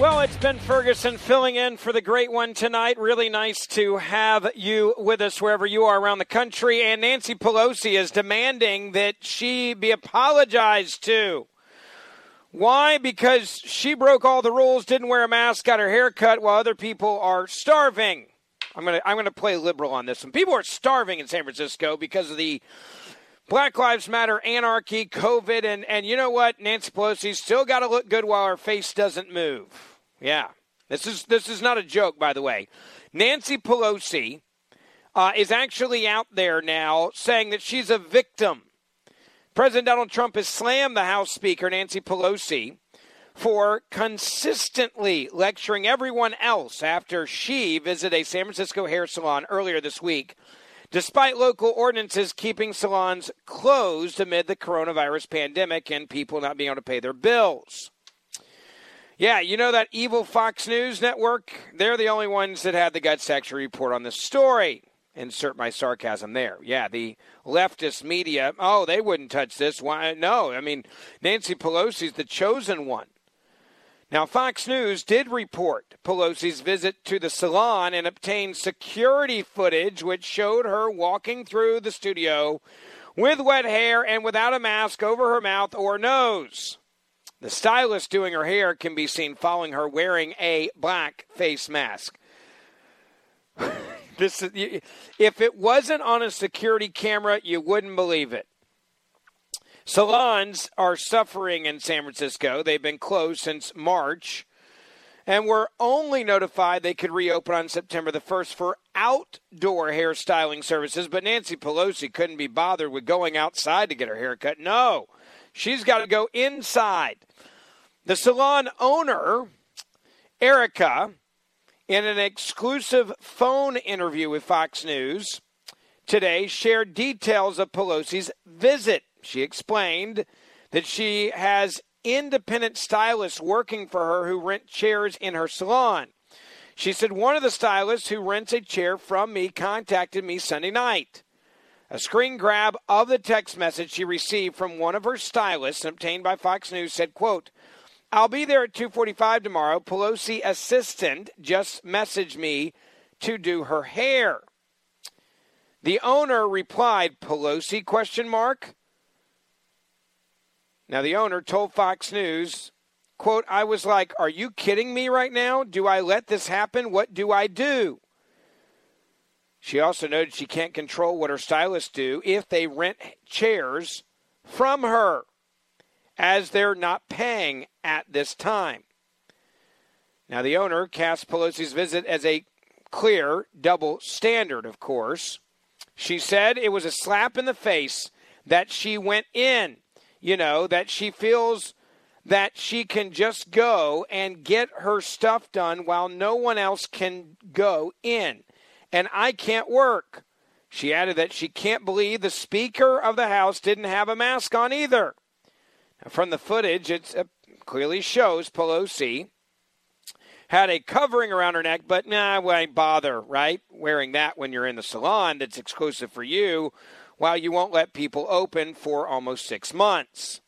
Well, it's Ben Ferguson filling in for the great one tonight. Really nice to have you with us wherever you are around the country. And Nancy Pelosi is demanding that she be apologized to. Why? Because she broke all the rules, didn't wear a mask, got her hair cut while other people are starving. I'm gonna I'm gonna play liberal on this one. People are starving in San Francisco because of the Black Lives Matter, anarchy, COVID, and, and you know what? Nancy Pelosi still got to look good while her face doesn't move. Yeah, this is this is not a joke, by the way. Nancy Pelosi uh, is actually out there now saying that she's a victim. President Donald Trump has slammed the House Speaker Nancy Pelosi for consistently lecturing everyone else after she visited a San Francisco hair salon earlier this week despite local ordinances keeping salons closed amid the coronavirus pandemic and people not being able to pay their bills. Yeah, you know that evil Fox News network? They're the only ones that had the guts to actually report on this story. Insert my sarcasm there. Yeah, the leftist media, oh, they wouldn't touch this. Why? No, I mean, Nancy Pelosi's the chosen one. Now, Fox News did report Pelosi's visit to the salon and obtained security footage which showed her walking through the studio with wet hair and without a mask over her mouth or nose. The stylist doing her hair can be seen following her wearing a black face mask. this if it wasn't on a security camera, you wouldn't believe it. Salons are suffering in San Francisco. They've been closed since March and were only notified they could reopen on September the 1st for outdoor hairstyling services. But Nancy Pelosi couldn't be bothered with going outside to get her hair cut. No, she's got to go inside. The salon owner, Erica, in an exclusive phone interview with Fox News today, shared details of Pelosi's visit she explained that she has independent stylists working for her who rent chairs in her salon. She said one of the stylists who rents a chair from me contacted me Sunday night. A screen grab of the text message she received from one of her stylists obtained by Fox News said, quote, I'll be there at 2:45 tomorrow. Pelosi assistant just messaged me to do her hair. The owner replied, "Pelosi question mark? Now, the owner told Fox News, quote, I was like, Are you kidding me right now? Do I let this happen? What do I do? She also noted she can't control what her stylists do if they rent chairs from her, as they're not paying at this time. Now, the owner cast Pelosi's visit as a clear double standard, of course. She said it was a slap in the face that she went in you know, that she feels that she can just go and get her stuff done while no one else can go in. And I can't work. She added that she can't believe the Speaker of the House didn't have a mask on either. Now, from the footage, it uh, clearly shows Pelosi had a covering around her neck, but nah, why bother, right? Wearing that when you're in the salon that's exclusive for you while you won't let people open for almost six months.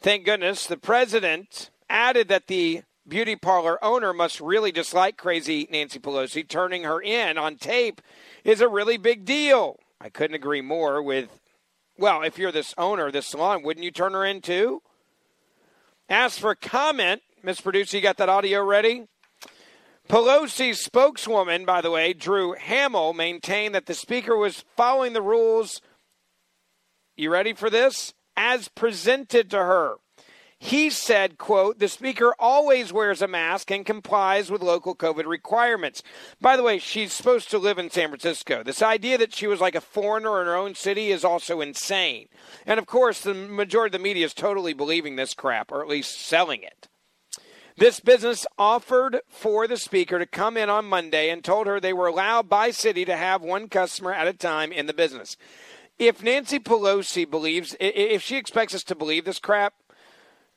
Thank goodness the president added that the beauty parlor owner must really dislike crazy Nancy Pelosi. Turning her in on tape is a really big deal. I couldn't agree more with, well, if you're this owner of this salon, wouldn't you turn her in too? As for comment, Miss Producer, you got that audio ready? Pelosi's spokeswoman, by the way, Drew Hamill, maintained that the speaker was following the rules. You ready for this? As presented to her. He said, quote, the speaker always wears a mask and complies with local COVID requirements. By the way, she's supposed to live in San Francisco. This idea that she was like a foreigner in her own city is also insane. And of course, the majority of the media is totally believing this crap, or at least selling it. This business offered for the speaker to come in on Monday and told her they were allowed by city to have one customer at a time in the business. If Nancy Pelosi believes, if she expects us to believe this crap,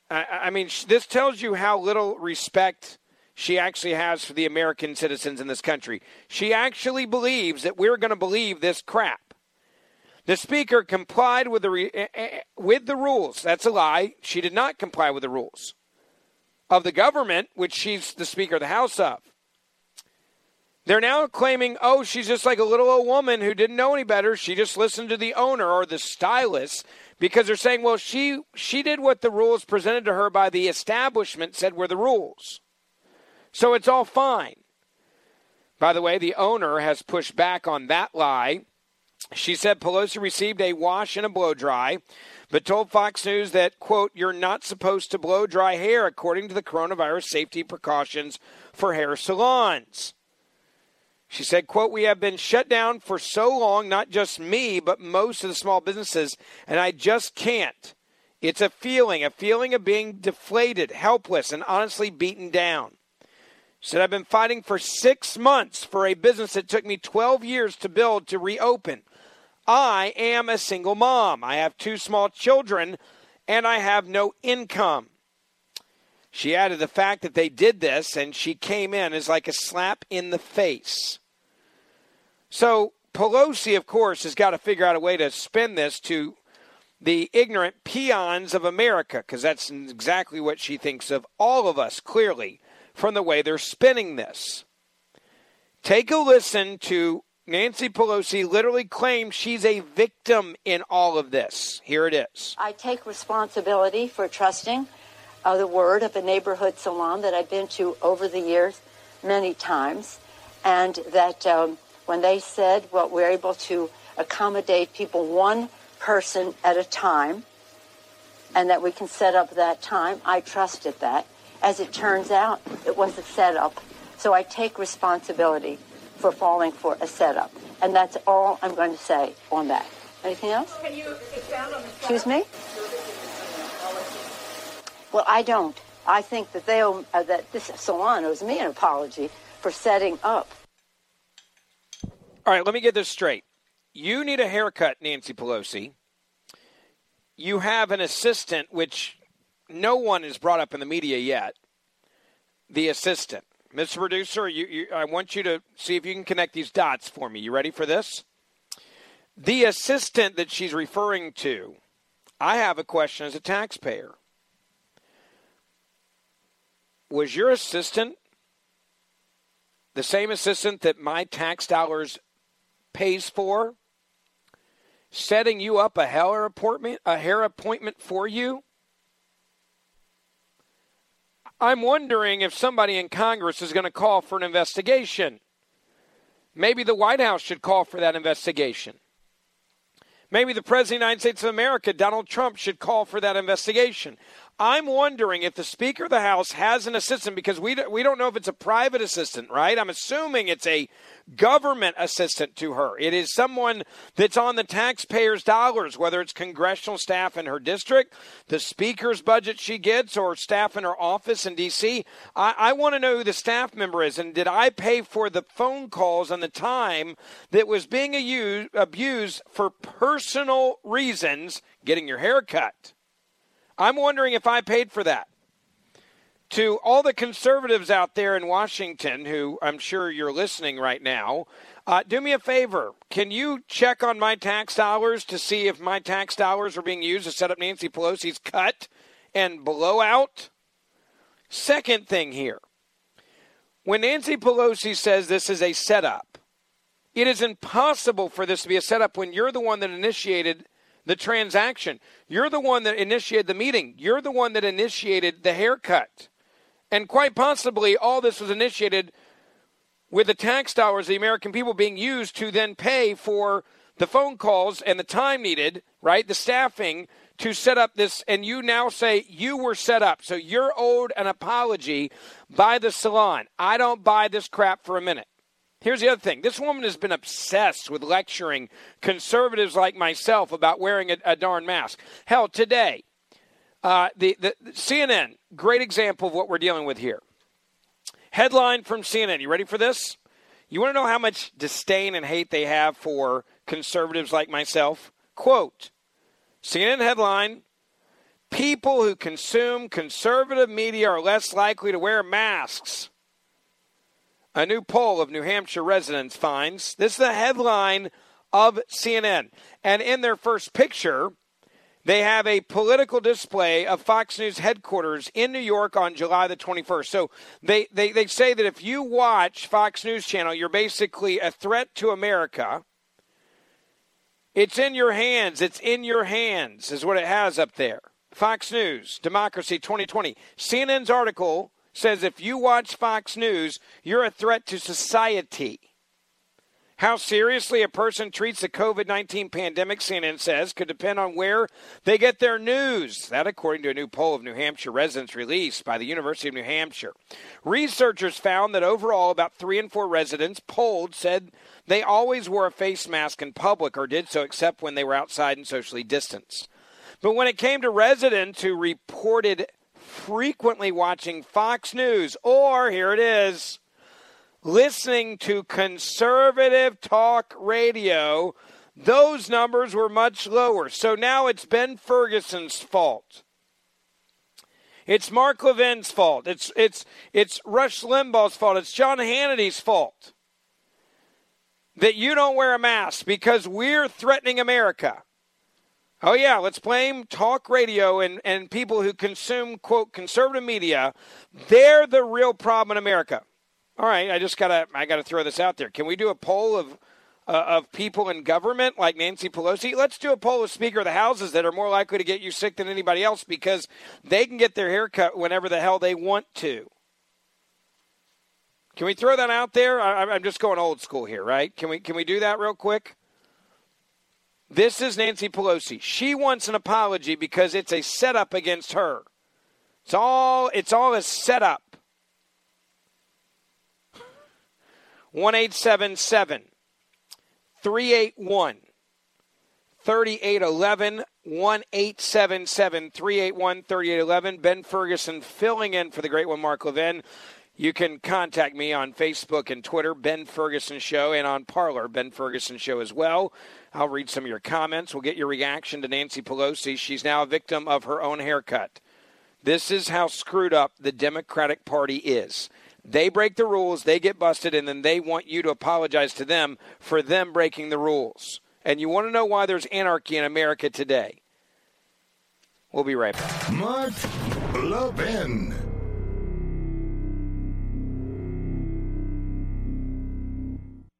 I mean, this tells you how little respect she actually has for the American citizens in this country. She actually believes that we're going to believe this crap. The speaker complied with the re- eh, eh, with the rules. That's a lie. She did not comply with the rules of the government, which she's the Speaker of the House of. They're now claiming, oh, she's just like a little old woman who didn't know any better. She just listened to the owner or the stylist because they're saying, well, she she did what the rules presented to her by the establishment said were the rules. So it's all fine. By the way, the owner has pushed back on that lie. She said Pelosi received a wash and a blow dry but told Fox News that, quote, you're not supposed to blow dry hair according to the coronavirus safety precautions for hair salons. She said, quote, we have been shut down for so long, not just me, but most of the small businesses, and I just can't. It's a feeling, a feeling of being deflated, helpless, and honestly beaten down. She said, I've been fighting for six months for a business that took me 12 years to build to reopen. I am a single mom. I have two small children and I have no income. She added the fact that they did this and she came in is like a slap in the face. So Pelosi, of course, has got to figure out a way to spin this to the ignorant peons of America, because that's exactly what she thinks of all of us, clearly, from the way they're spinning this. Take a listen to Nancy Pelosi literally claims she's a victim in all of this. Here it is. I take responsibility for trusting uh, the word of a neighborhood salon that I've been to over the years many times, and that um, when they said, well, we're able to accommodate people one person at a time, and that we can set up that time, I trusted that. As it turns out, it was a setup. So I take responsibility for falling for a setup. And that's all I'm going to say on that. Anything else? Can you expand on the Excuse me? Well, I don't. I think that they owe, uh, that this salon owes me an apology for setting up. All right, let me get this straight. You need a haircut, Nancy Pelosi. You have an assistant, which no one has brought up in the media yet. The assistant. Mr. Producer, you, you, I want you to see if you can connect these dots for me. You ready for this? The assistant that she's referring to, I have a question as a taxpayer. Was your assistant the same assistant that my tax dollars pays for? Setting you up a hair appointment, a hair appointment for you? I'm wondering if somebody in Congress is going to call for an investigation. Maybe the White House should call for that investigation. Maybe the President of the United States of America, Donald Trump, should call for that investigation. I'm wondering if the Speaker of the House has an assistant because we, we don't know if it's a private assistant, right? I'm assuming it's a government assistant to her. It is someone that's on the taxpayers' dollars, whether it's congressional staff in her district, the Speaker's budget she gets, or staff in her office in D.C. I, I want to know who the staff member is, and did I pay for the phone calls and the time that was being abused for personal reasons, getting your hair cut? I'm wondering if I paid for that. To all the conservatives out there in Washington, who I'm sure you're listening right now, uh, do me a favor. Can you check on my tax dollars to see if my tax dollars are being used to set up Nancy Pelosi's cut and blowout? Second thing here when Nancy Pelosi says this is a setup, it is impossible for this to be a setup when you're the one that initiated the transaction. You're the one that initiated the meeting. You're the one that initiated the haircut. And quite possibly, all this was initiated with the tax dollars of the American people being used to then pay for the phone calls and the time needed, right? The staffing to set up this, and you now say you were set up. So you're owed an apology by the salon. I don't buy this crap for a minute. Here's the other thing this woman has been obsessed with lecturing conservatives like myself about wearing a, a darn mask. Hell, today, uh, the, the, the CNN, great example of what we're dealing with here. Headline from CNN. You ready for this? You want to know how much disdain and hate they have for conservatives like myself? Quote CNN headline People who consume conservative media are less likely to wear masks. A new poll of New Hampshire residents finds this is the headline of CNN. And in their first picture, they have a political display of Fox News headquarters in New York on July the 21st. So they, they, they say that if you watch Fox News Channel, you're basically a threat to America. It's in your hands. It's in your hands, is what it has up there. Fox News, Democracy 2020. CNN's article says if you watch Fox News, you're a threat to society. How seriously a person treats the COVID 19 pandemic, CNN says, could depend on where they get their news. That, according to a new poll of New Hampshire residents released by the University of New Hampshire. Researchers found that overall, about three in four residents polled said they always wore a face mask in public or did so except when they were outside and socially distanced. But when it came to residents who reported frequently watching Fox News, or here it is, listening to conservative talk radio, those numbers were much lower. So now it's Ben Ferguson's fault. It's Mark Levin's fault. It's it's it's Rush Limbaugh's fault. It's Sean Hannity's fault that you don't wear a mask because we're threatening America. Oh yeah, let's blame talk radio and, and people who consume quote conservative media. They're the real problem in America. All right, I just gotta I gotta throw this out there. Can we do a poll of uh, of people in government like Nancy Pelosi? Let's do a poll of Speaker of the Houses that are more likely to get you sick than anybody else because they can get their hair cut whenever the hell they want to. Can we throw that out there? I, I'm just going old school here, right? Can we can we do that real quick? This is Nancy Pelosi. She wants an apology because it's a setup against her. It's all it's all a setup. 1877 381 3811 1877 381 3811. Ben Ferguson filling in for the great one, Mark Levin. You can contact me on Facebook and Twitter, Ben Ferguson Show, and on Parler, Ben Ferguson Show as well. I'll read some of your comments. We'll get your reaction to Nancy Pelosi. She's now a victim of her own haircut. This is how screwed up the Democratic Party is. They break the rules, they get busted, and then they want you to apologize to them for them breaking the rules. And you want to know why there's anarchy in America today? We'll be right back. Mark Levin.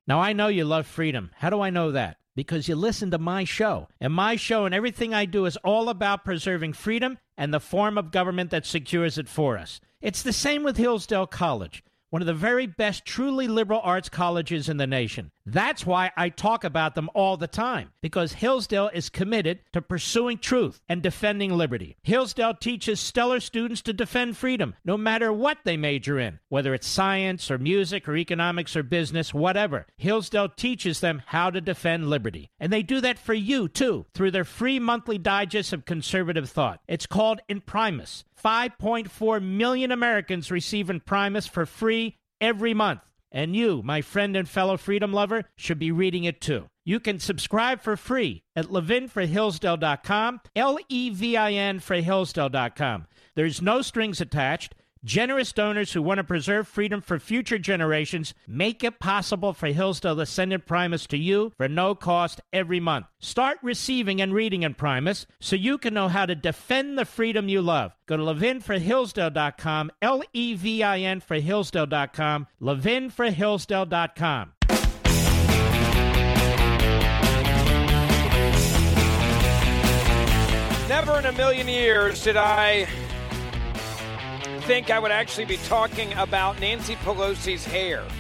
Now, I know you love freedom. How do I know that? Because you listen to my show. And my show and everything I do is all about preserving freedom and the form of government that secures it for us. It's the same with Hillsdale College one of the very best truly liberal arts colleges in the nation. That's why I talk about them all the time, because Hillsdale is committed to pursuing truth and defending liberty. Hillsdale teaches stellar students to defend freedom, no matter what they major in, whether it's science or music or economics or business, whatever. Hillsdale teaches them how to defend liberty. And they do that for you, too, through their free monthly digest of conservative thought. It's called Imprimis. 5.4 million Americans receive Imprimis for free every month. And you, my friend and fellow freedom lover, should be reading it too. You can subscribe for free at levinforhillsdale.com, L E V I N for Hillsdale.com. There's no strings attached. Generous donors who want to preserve freedom for future generations make it possible for Hillsdale to send Imprimis to you for no cost every month. Start receiving and reading Imprimis so you can know how to defend the freedom you love. Go to levinforhillsdale.com, L E V I N for Hillsdale.com, levinforhillsdale.com. Never in a million years did I think I would actually be talking about Nancy Pelosi's hair.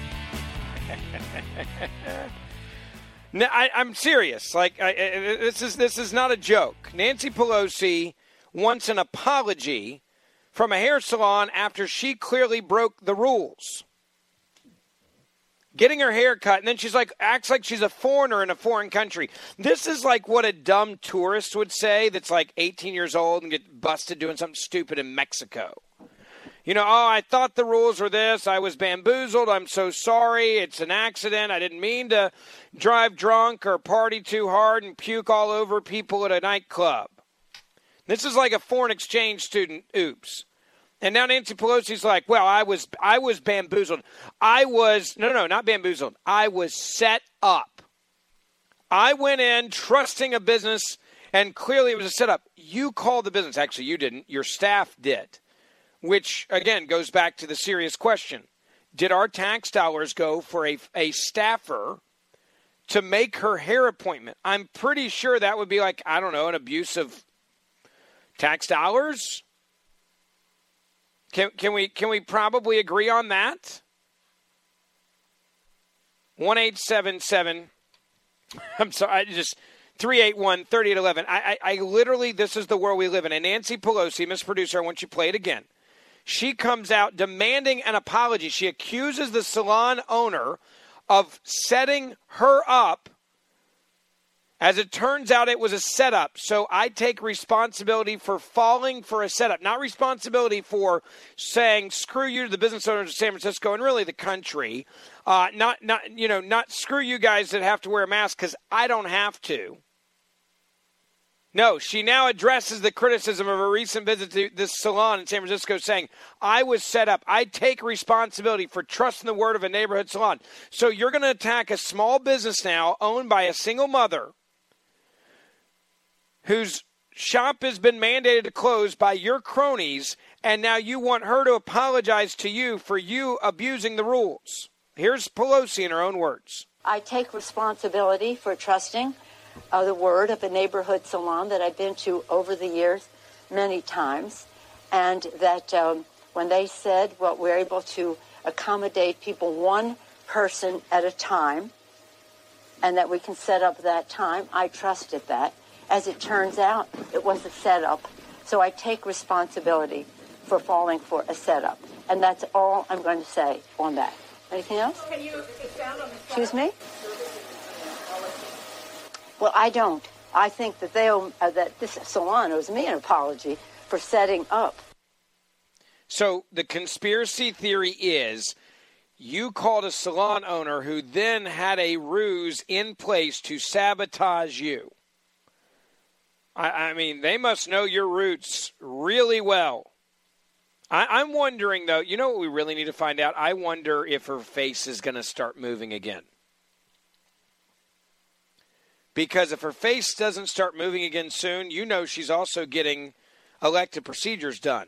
No, I, am serious. Like I, I, this is this is not a joke. Nancy Pelosi wants an apology from a hair salon after she clearly broke the rules. Getting her hair cut, and then she's like, acts like she's a foreigner in a foreign country. This is like what a dumb tourist would say that's like 18 years old and get busted doing something stupid in Mexico. You know, oh, I thought the rules were this. I was bamboozled. I'm so sorry. It's an accident. I didn't mean to drive drunk or party too hard and puke all over people at a nightclub. This is like a foreign exchange student. Oops. And now Nancy Pelosi's like, well, I was I was bamboozled. I was no no not bamboozled. I was set up. I went in trusting a business and clearly it was a setup. You called the business. Actually, you didn't. Your staff did. Which again goes back to the serious question. Did our tax dollars go for a, a staffer to make her hair appointment? I'm pretty sure that would be like, I don't know, an abuse of tax dollars can can we can we probably agree on that? One eight seven seven. I'm sorry, I just 381 3811. I, I, I literally, this is the world we live in. And Nancy Pelosi, Miss Producer, I want you to play it again. She comes out demanding an apology. She accuses the salon owner of setting her up as it turns out, it was a setup. So I take responsibility for falling for a setup, not responsibility for saying screw you to the business owners of San Francisco and really the country. Uh, not, not, you know, not screw you guys that have to wear a mask because I don't have to. No, she now addresses the criticism of a recent visit to this salon in San Francisco, saying, I was set up. I take responsibility for trusting the word of a neighborhood salon. So you're going to attack a small business now owned by a single mother whose shop has been mandated to close by your cronies, and now you want her to apologize to you for you abusing the rules. Here's Pelosi in her own words. I take responsibility for trusting uh, the word of a neighborhood salon that I've been to over the years many times, and that um, when they said, well, we're able to accommodate people one person at a time, and that we can set up that time, I trusted that. As it turns out, it was a setup. So I take responsibility for falling for a setup. And that's all I'm going to say on that. Anything else? Can you expound on Excuse me? Well, I don't. I think that they owe, uh, that this salon owes me an apology for setting up. So the conspiracy theory is you called a salon owner who then had a ruse in place to sabotage you. I, I mean, they must know your roots really well. I, am wondering, though, you know what we really need to find out? I wonder if her face is going to start moving again. Because if her face doesn't start moving again soon, you know she's also getting elective procedures done,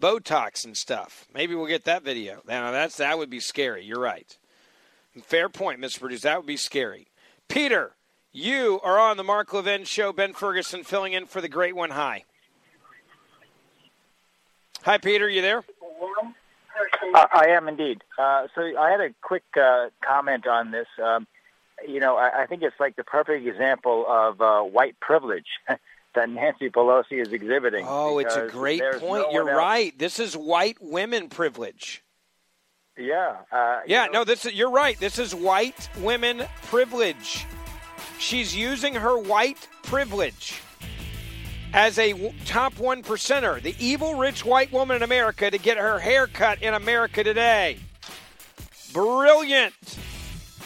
Botox and stuff. Maybe we'll get that video. Now that's that would be scary. You're right. Fair point, Mr. Producer. That would be scary. Peter, you are on the Mark Levin Show. Ben Ferguson filling in for the great one. Hi. Hi, Peter. You there? Uh, I am indeed. Uh, so I had a quick uh, comment on this. Um, you know, I, I, think it's like the perfect example of uh, white privilege that Nancy Pelosi is exhibiting. Oh, it's a great point. No You're right. This is white women privilege. Yeah. Uh, yeah. You know, no, this is. You're right. This is white women privilege. She's using her white privilege as a top one percenter, the evil rich white woman in America, to get her hair cut in America today. Brilliant.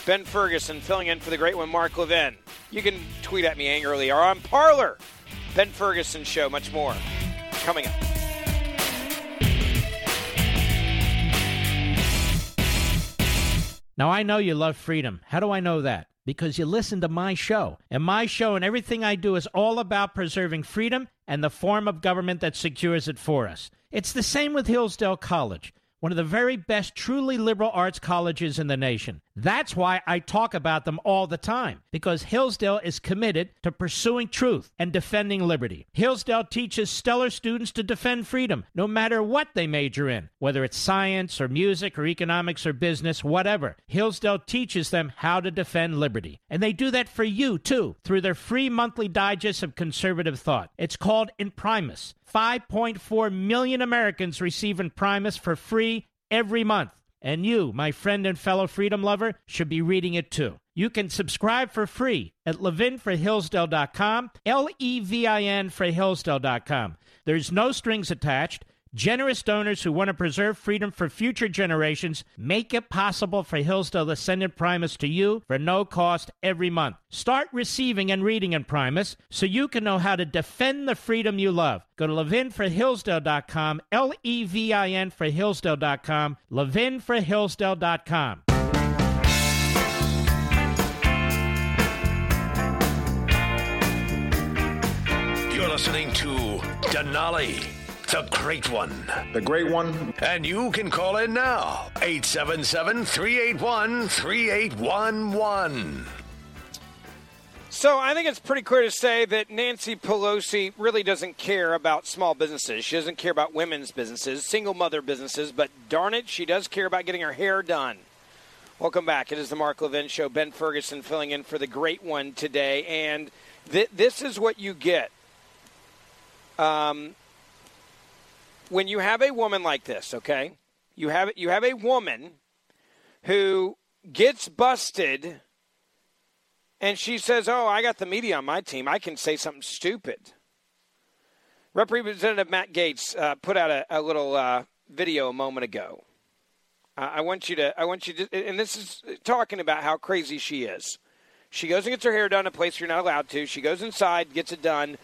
Ben Ferguson filling in for the great one, Mark Levin. You can tweet at me angrily or on Parler. Ben Ferguson Show, much more coming up. Now, I know you love freedom. How do I know that? because you listen to my show. And my show and everything I do is all about preserving freedom and the form of government that secures it for us. It's the same with Hillsdale College. One of the very best truly liberal arts colleges in the nation. That's why I talk about them all the time, because Hillsdale is committed to pursuing truth and defending liberty. Hillsdale teaches stellar students to defend freedom, no matter what they major in, whether it's science or music or economics or business, whatever. Hillsdale teaches them how to defend liberty. And they do that for you, too, through their free monthly digest of conservative thought. It's called Imprimis. 5.4 million Americans receive Imprimis for free every month. And you, my friend and fellow freedom lover, should be reading it too. You can subscribe for free at levinforhillsdale.com, L E V I N for Hillsdale.com. There's no strings attached. Generous donors who want to preserve freedom for future generations make it possible for Hillsdale to send Imprimis to you for no cost every month. Start receiving and reading Imprimis so you can know how to defend the freedom you love. Go to levinforhillsdale.com, L E V I N for Hillsdale.com, levinforhillsdale.com. You're listening to Denali, the great one. The great one. And you can call in now, 877 381 3811. So I think it's pretty clear to say that Nancy Pelosi really doesn't care about small businesses. She doesn't care about women's businesses, single mother businesses, but darn it, she does care about getting her hair done. Welcome back. It is the Mark Levin Show. Ben Ferguson filling in for the great one today. And th- this is what you get. Um, when you have a woman like this, okay? You have you have a woman who gets busted and she says, "Oh, I got the media on my team. I can say something stupid." Representative Matt Gaetz uh, put out a, a little uh, video a moment ago. Uh, I want you to, I want you to, and this is talking about how crazy she is. She goes and gets her hair done in a place you're not allowed to. She goes inside, gets it done.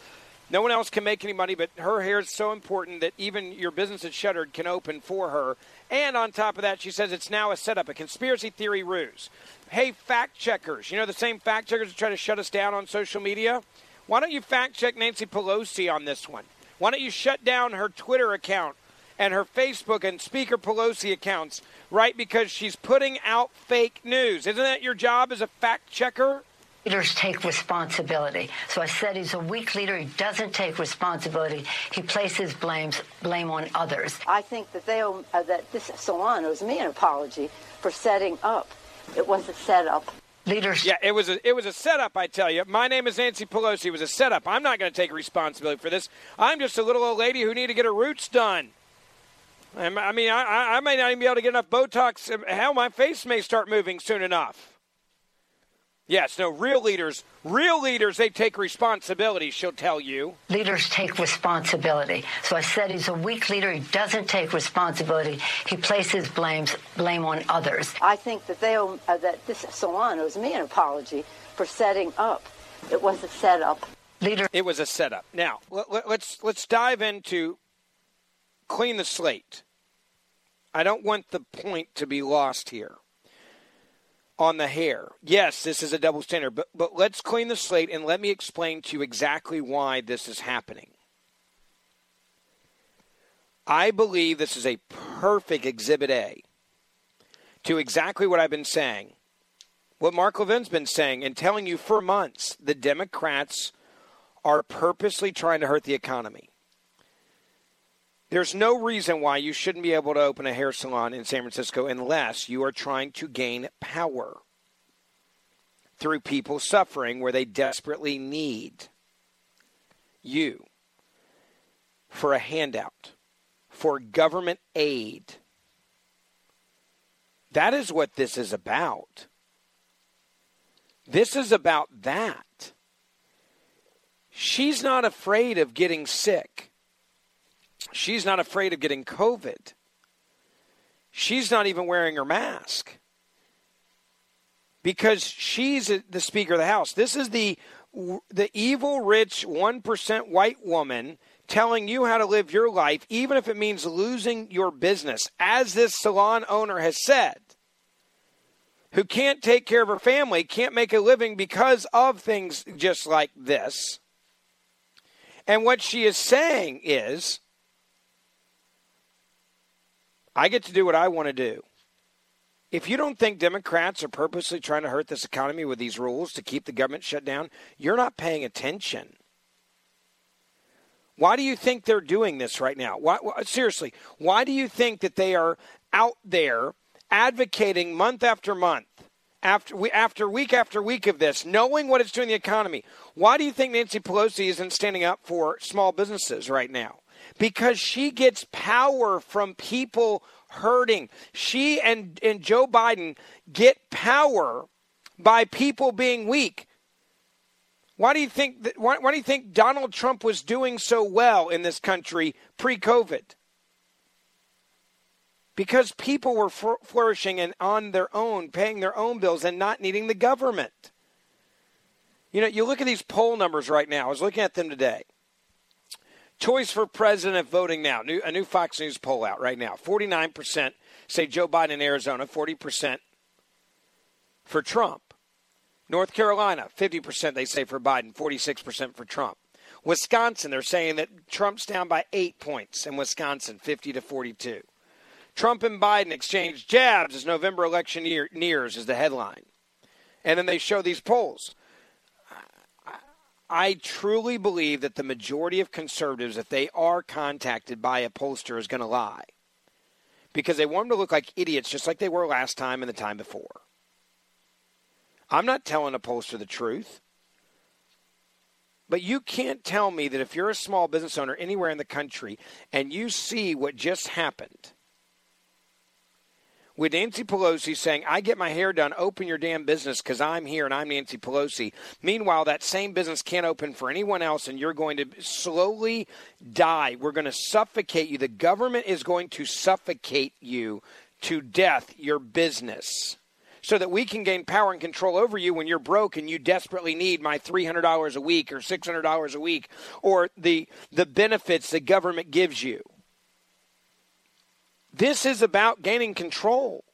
No one else can make any money, but her hair is so important that even your business at Shuttered can open for her. And on top of that, she says it's now a setup, a conspiracy theory ruse. Hey, fact checkers, you know the same fact checkers that try to shut us down on social media? Why don't you fact check Nancy Pelosi on this one? Why don't you shut down her Twitter account and her Facebook and Speaker Pelosi accounts, right? Because she's putting out fake news. Isn't that your job as a fact checker? Leaders take responsibility. So I said he's a weak leader. He doesn't take responsibility. He places blames blame on others. I think that they owe, uh, that this salon owes me an apology for setting up. It was a setup. Leaders. Yeah, it was a it was a setup. I tell you. My name is Nancy Pelosi. It was a setup. I'm not going to take responsibility for this. I'm just a little old lady who need to get her roots done. I mean, I, I may not even be able to get enough Botox. Hell, my face may start moving soon enough. Yes, no, real leaders, real leaders, they take responsibility, she'll tell you. Leaders take responsibility. So I said he's a weak leader. He doesn't take responsibility. He places blames blame on others. I think that they owe, uh, that this salon owes me an apology for setting up. It was a setup. Leader. It was a setup. Now, let, let's let's dive into clean the slate. I don't want the point to be lost here on the hair. Yes, this is a double standard, but, but let's clean the slate and let me explain to you exactly why this is happening. I believe this is a perfect exhibit A to exactly what I've been saying. What Mark Levin's been saying and telling you for months the Democrats are purposely trying to hurt the economy. There's no reason why you shouldn't be able to open a hair salon in San Francisco unless you are trying to gain power through people suffering where they desperately need you for a handout, for government aid. That is what this is about. This is about that. She's not afraid of getting sick. She's not afraid of getting COVID. She's not even wearing her mask because she's the Speaker of the House. This is the the evil, rich, one percent white woman telling you how to live your life, even if it means losing your business, as this salon owner has said. Who can't take care of her family, can't make a living because of things just like this. And what she is saying is I get to do what I want to do. If you don't think Democrats are purposely trying to hurt this economy with these rules to keep the government shut down, you're not paying attention. Why do you think they're doing this right now? Why, seriously, why do you think that they are out there advocating month after month, after, after week after week of this, knowing what it's doing to the economy? Why do you think Nancy Pelosi isn't standing up for small businesses right now? Because she gets power from people hurting. She and, and Joe Biden get power by people being weak. Why do you think that, why, why do you think Donald Trump was doing so well in this country pre-COVID? Because people were flourishing and on their own, paying their own bills and not needing the government. You know, you look at these poll numbers right now. I was looking at them today. Choice for president voting now. New, a new Fox News poll out right now. 49% say Joe Biden in Arizona, 40% for Trump. North Carolina, 50% they say for Biden, 46% for Trump. Wisconsin, they're saying that Trump's down by eight points in Wisconsin, 50 to 42. Trump and Biden exchange jabs as November election year, nears, is the headline. And then they show these polls. I truly believe that the majority of conservatives, if they are contacted by a pollster, is going to lie because they want them to look like idiots, just like they were last time and the time before. I'm not telling a pollster the truth. But you can't tell me that if you're a small business owner anywhere in the country and you see what just happened with Nancy Pelosi saying, I get my hair done, open your damn business because I'm here and I'm Nancy Pelosi. Meanwhile, that same business can't open for anyone else and you're going to slowly die. We're going to suffocate you. The government is going to suffocate you to death, your business. So that we can gain power and control over you when you're broke and you desperately need my $300 a week or $600 a week or the, the benefits the government gives you. This is about gaining control.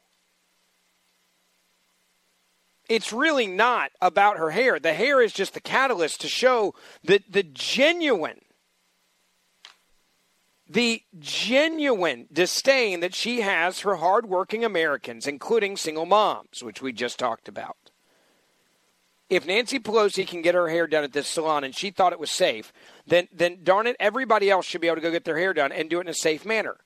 It's really not about her hair. The hair is just the catalyst to show that the genuine the genuine disdain that she has for hardworking Americans, including single moms, which we just talked about. If Nancy Pelosi can get her hair done at this salon and she thought it was safe, then, then darn it, everybody else should be able to go get their hair done and do it in a safe manner.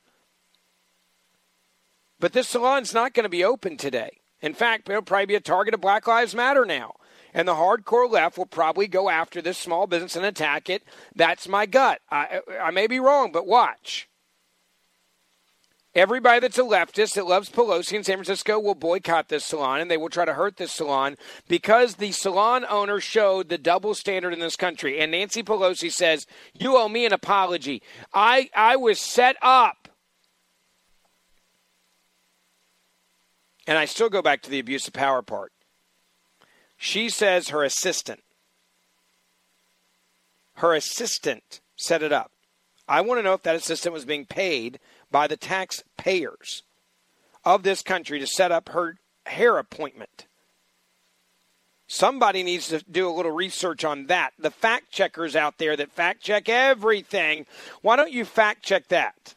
But this salon's not going to be open today. In fact, it'll probably be a target of Black Lives Matter now. And the hardcore left will probably go after this small business and attack it. That's my gut. I, I may be wrong, but watch. Everybody that's a leftist that loves Pelosi in San Francisco will boycott this salon and they will try to hurt this salon because the salon owner showed the double standard in this country. And Nancy Pelosi says, You owe me an apology. I, I was set up And I still go back to the abuse of power part. She says her assistant, her assistant set it up. I want to know if that assistant was being paid by the taxpayers of this country to set up her hair appointment. Somebody needs to do a little research on that. The fact checkers out there that fact check everything, why don't you fact check that?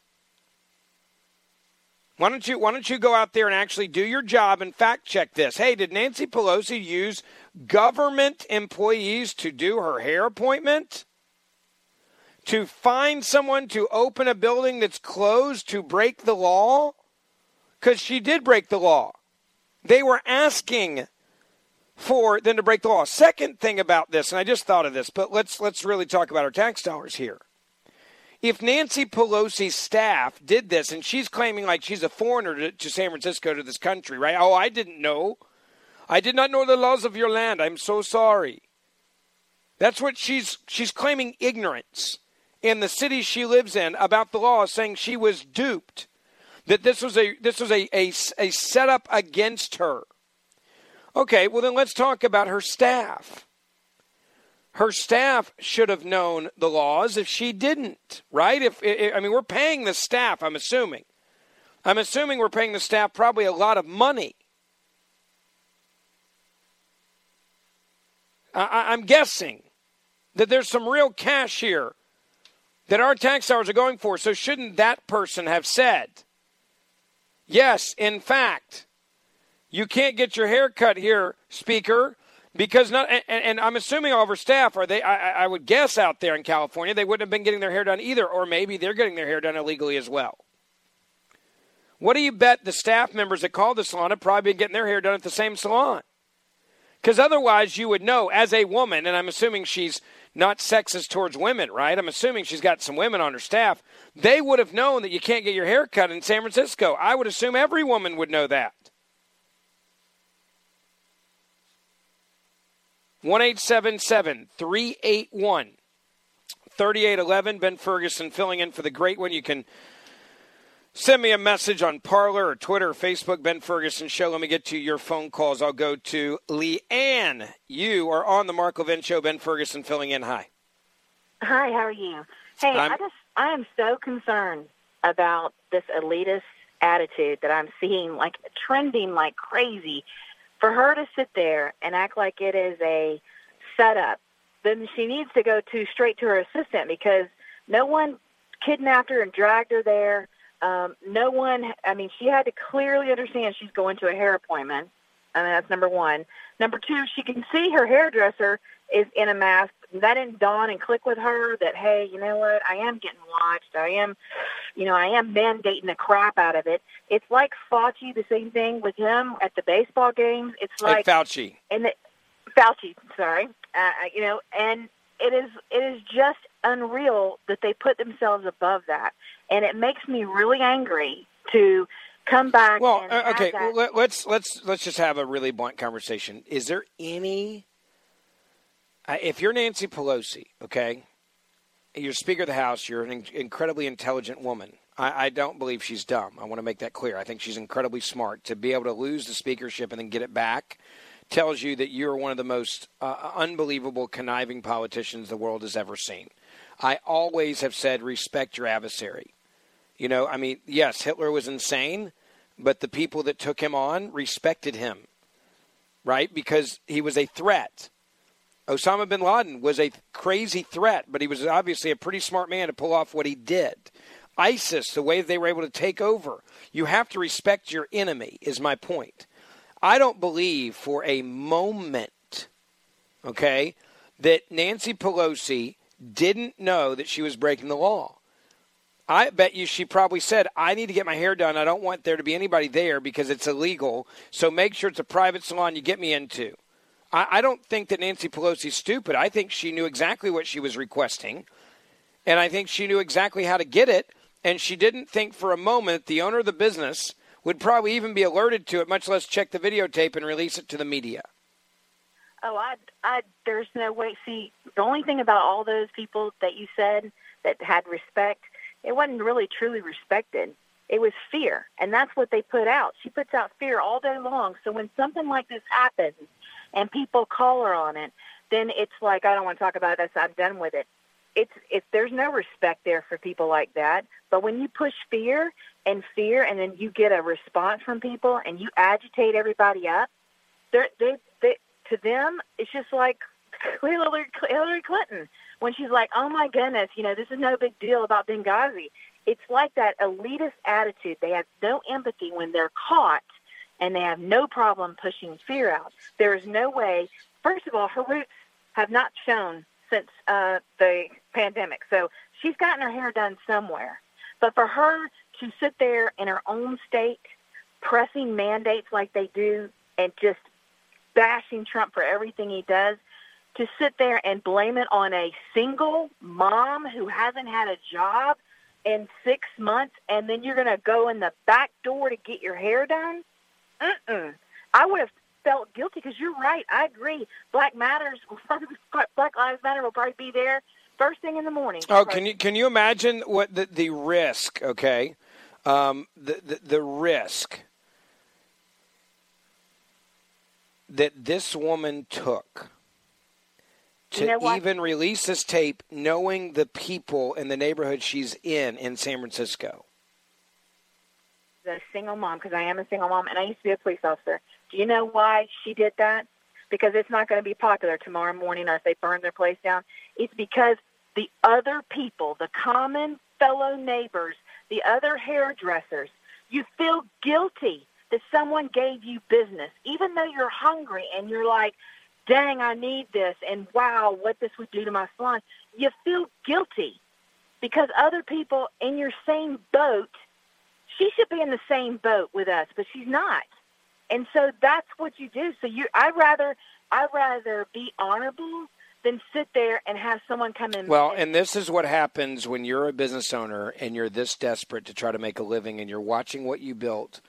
Why don't you why don't you go out there and actually do your job and fact check this? Hey, did Nancy Pelosi use government employees to do her hair appointment? To find someone to open a building that's closed to break the law? Cuz she did break the law. They were asking for them to break the law. Second thing about this, and I just thought of this, but let's let's really talk about our tax dollars here if Nancy Pelosi's staff did this, and she's claiming like she's a foreigner to, to, San Francisco, to this country, right? Oh, I didn't know. I did not know the laws of your land. I'm so sorry. That's what she's she's claiming ignorance in the city she lives in about the law, saying she was duped, that this was a this was a, a, a setup against her. Okay, well then let's talk about her staff her staff should have known the laws if she didn't, right? If, if, I mean, we're paying the staff. I'm assuming. I'm assuming we're paying the staff probably a lot of money. I, I'm guessing that there's some real cash here that our tax dollars are going for. So shouldn't that person have said, Yes, in fact, you can't get your hair cut here, Speaker, because not. And, and I'm assuming all of her staff are they. I, I would guess out there in California they wouldn't have been getting their hair done either, or maybe they're getting their hair done illegally as well. What do you bet the staff members that called the salon have probably been getting their hair done at the same salon? Because otherwise, you would know as a woman, and I'm assuming she's not sexist towards women, right? I'm assuming she's got some women on her staff. They would have known that you can't get your hair cut in San Francisco. I would assume every woman would know that. 1 381 3811. Ben Ferguson filling in for the great one. You can Send me a message on Parler or Twitter or Facebook, Ben Ferguson Show. Let me get to your phone calls. I'll go to Leanne. You are on the Mark Levin Show. Ben Ferguson filling in. Hi. Hi, how are you? Hey, I'm, I just I am so concerned about this elitist attitude that I'm seeing like trending like crazy. For her to sit there and act like it is a setup, then she needs to go to straight to her assistant because no one kidnapped her and dragged her there um, no one, I mean, she had to clearly understand she's going to a hair appointment. I mean, that's number one. Number two, she can see her hairdresser is in a mask. That didn't dawn and click with her that, hey, you know what? I am getting watched. I am, you know, I am mandating the crap out of it. It's like Fauci, the same thing with him at the baseball games. It's like hey, Fauci. And the, Fauci, sorry. Uh, you know, and it is it is just unreal that they put themselves above that and it makes me really angry to come back. Well, uh, okay, well, let's let's let's just have a really blunt conversation. Is there any? If you're Nancy Pelosi, okay, you're Speaker of the House, you're an incredibly intelligent woman. I, I don't believe she's dumb. I want to make that clear. I think she's incredibly smart. To be able to lose the speakership and then get it back tells you that you're one of the most uh, unbelievable conniving politicians the world has ever seen. I always have said respect your adversary. You know, I mean, yes, Hitler was insane, but the people that took him on respected him, right? Because he was a threat. Osama bin Laden was a crazy threat, but he was obviously a pretty smart man to pull off what he did. ISIS, the way they were able to take over, you have to respect your enemy, is my point. I don't believe for a moment, okay, that Nancy Pelosi didn't know that she was breaking the law. I bet you she probably said, I need to get my hair done. I don't want there to be anybody there because it's illegal. So make sure it's a private salon you get me into. I, I don't think that Nancy Pelosi's stupid. I think she knew exactly what she was requesting. And I think she knew exactly how to get it. And she didn't think for a moment the owner of the business would probably even be alerted to it, much less check the videotape and release it to the media. Oh, I, I, there's no way. See, the only thing about all those people that you said that had respect it wasn't really truly respected. It was fear, and that's what they put out. She puts out fear all day long. So when something like this happens and people call her on it, then it's like I don't want to talk about this. I'm done with it. It's it's there's no respect there for people like that. But when you push fear and fear, and then you get a response from people, and you agitate everybody up, they they to them it's just like Hillary Clinton when she's like, "Oh my goodness, you know, this is no big deal about Benghazi." It's like that elitist attitude. They have no empathy when they're caught, and they have no problem pushing fear out. There is no way. First of all, her roots have not shown since uh, the pandemic, so she's gotten her hair done somewhere. But for her to sit there in her own state, pressing mandates like they do, and just bashing Trump for everything he does, to sit there and blame it on a single mom who hasn't had a job in six months, and then you're going to go in the back door to get your hair done? Mm-mm. I would have felt guilty because you're right. I agree. Black Matters, Black Lives Matter will probably be there first thing in the morning. Oh, can you can you imagine what the the risk? Okay, um, the, the the risk that this woman took to you know even release this tape knowing the people in the neighborhood she's in in San Francisco? The single mom, because I am a single mom and I used to be a police officer. Do you know why she did that? Because it's not going to be popular tomorrow morning or if they burn their place down. It's because the other people, the common fellow neighbors, the other hairdressers, You feel guilty that someone gave you business, even though you're hungry and you're like, dang, I need this, and wow, what this would do to my salon. You feel guilty because other people in your same boat, she should be in the same boat with us, but she's not. And so that's what you do. So you, I'd rather, I'd rather be honorable than sit there and have someone come in. Well, and this is what happens when you're a business owner and you're this desperate to try to make a living and you're watching what you built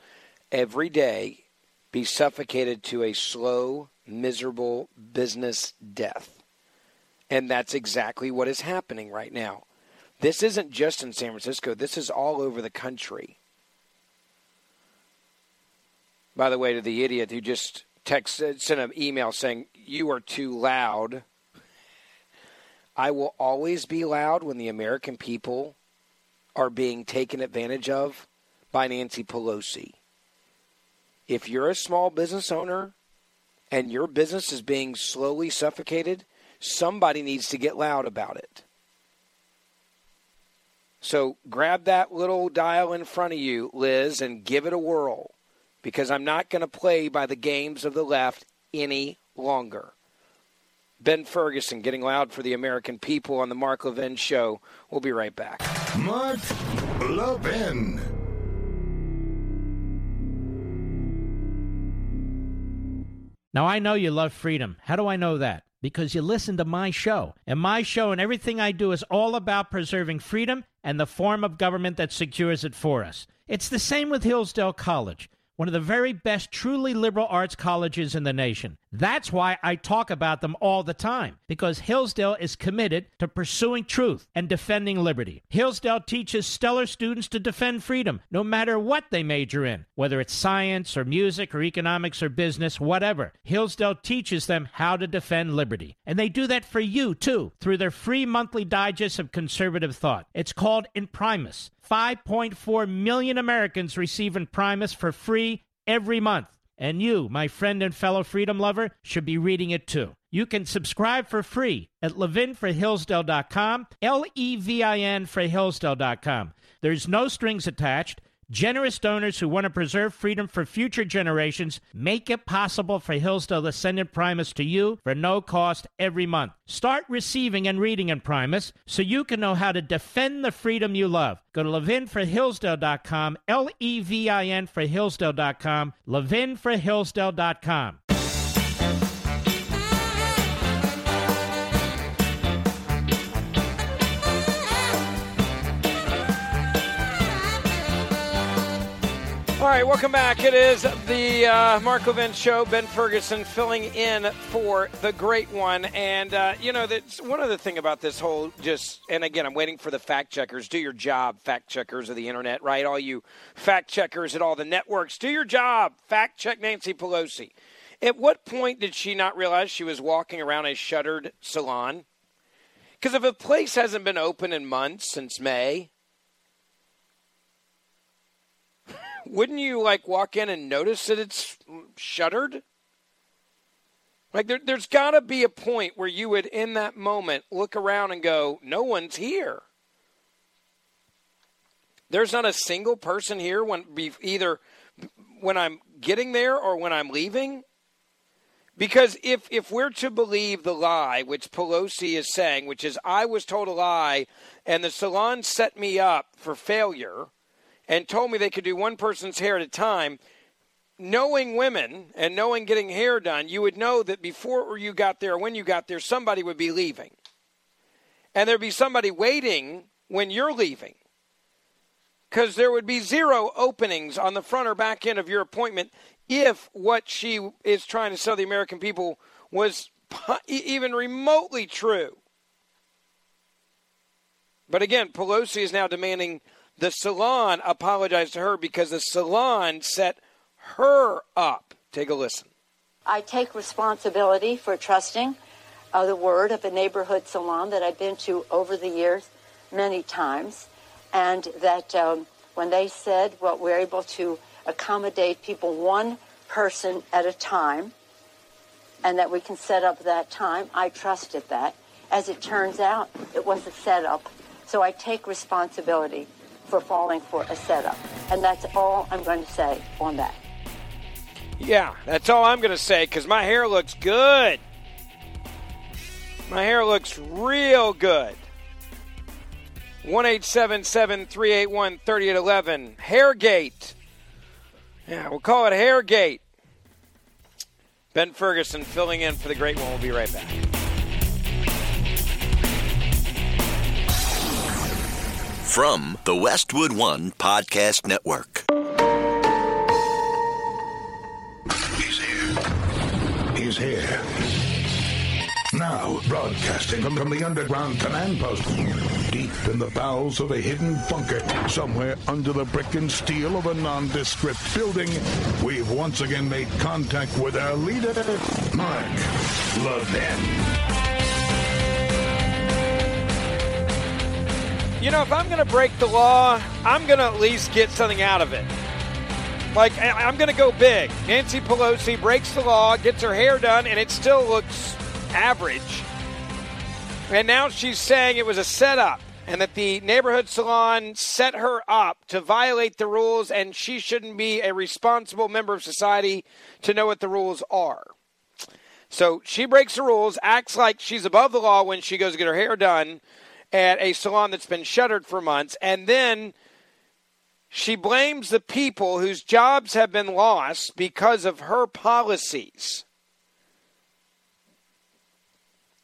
every day be suffocated to a slow, miserable business death. And that's exactly what is happening right now. This isn't just in San Francisco, this is all over the country. By the way, to the idiot who just texted, uh, sent an email saying, You are too loud. I will always be loud when the American people are being taken advantage of by Nancy Pelosi. If you're a small business owner and your business is being slowly suffocated, somebody needs to get loud about it. So grab that little dial in front of you, Liz, and give it a whirl because I'm not going to play by the games of the left any longer. Ben Ferguson getting loud for the American people on the Mark Levin Show. We'll be right back. Mark Levin. Now, I know you love freedom. How do I know that? Because you listen to my show. And my show and everything I do is all about preserving freedom and the form of government that secures it for us. It's the same with Hillsdale College one of the very best truly liberal arts colleges in the nation. That's why I talk about them all the time, because Hillsdale is committed to pursuing truth and defending liberty. Hillsdale teaches stellar students to defend freedom, no matter what they major in, whether it's science or music or economics or business, whatever. Hillsdale teaches them how to defend liberty. And they do that for you, too, through their free monthly digest of conservative thought. It's called Imprimis. 5.4 million Americans receive Imprimis for free every month. And you, my friend and fellow freedom lover, should be reading it too. You can subscribe for free at levinforhillsdale.com, L E V I N for Hillsdale.com. There's no strings attached. Generous donors who want to preserve freedom for future generations make it possible for Hillsdale to send Imprimis to you for no cost every month. Start receiving and reading Imprimis so you can know how to defend the freedom you love. Go to levinforhillsdale.com, L E V I N for Hillsdale.com, levinforhillsdale.com. right, welcome back. It is the uh, Mark Levin Show. Ben Ferguson filling in for the great one. And, uh, you know, that's one other thing about this whole just, and again, I'm waiting for the fact checkers. Do your job, fact checkers of the internet, right? All you fact checkers at all the networks, do your job. Fact check Nancy Pelosi. At what point did she not realize she was walking around a shuttered salon? Because if a place hasn't been open in months since May, wouldn't you like walk in and notice that it's shuttered? Like there, there's got to be a point where you would, in that moment, look around and go, "No one's here." There's not a single person here when either when I'm getting there or when I'm leaving. Because if if we're to believe the lie, which Pelosi is saying, which is I was told a lie, and the salon set me up for failure and told me they could do one person's hair at a time, knowing women and knowing getting hair done, you would know that before you got there, when you got there, somebody would be leaving. And there'd be somebody waiting when you're leaving. Because there would be zero openings on the front or back end of your appointment if what she is trying to sell the American people was even remotely true. But again, Pelosi is now demanding the salon apologized to her because the salon set her up. Take a listen. I take responsibility for trusting uh, the word of a neighborhood salon that I've been to over the years many times, and that um, when they said, well, we're able to accommodate people one person at a time, and that we can set up that time, I trusted that. As it turns out, it was a setup. So I take responsibility for falling for a setup. And that's all I'm going to say on that. Yeah, that's all I'm going to say because my hair looks good. My hair looks real good. 1 381 3811. Hairgate. Yeah, we'll call it Hairgate. Ben Ferguson filling in for the great one. We'll be right back. From the Westwood One Podcast Network. He's here. He's here. Now, broadcasting from, the underground command post, deep in the bowels of a hidden bunker, somewhere under the brick and steel of a nondescript building, we've once again made contact with our leader, Mark Levin. You know, if I'm going to break the law, I'm going to at least get something out of it. Like, I'm going to go big. Nancy Pelosi breaks the law, gets her hair done, and it still looks average. And now she's saying it was a setup and that the neighborhood salon set her up to violate the rules, and she shouldn't be a responsible member of society to know what the rules are. So she breaks the rules, acts like she's above the law when she goes to get her hair done at a salon that's been shuttered for months, and then she blames the people whose jobs have been lost because of her policies.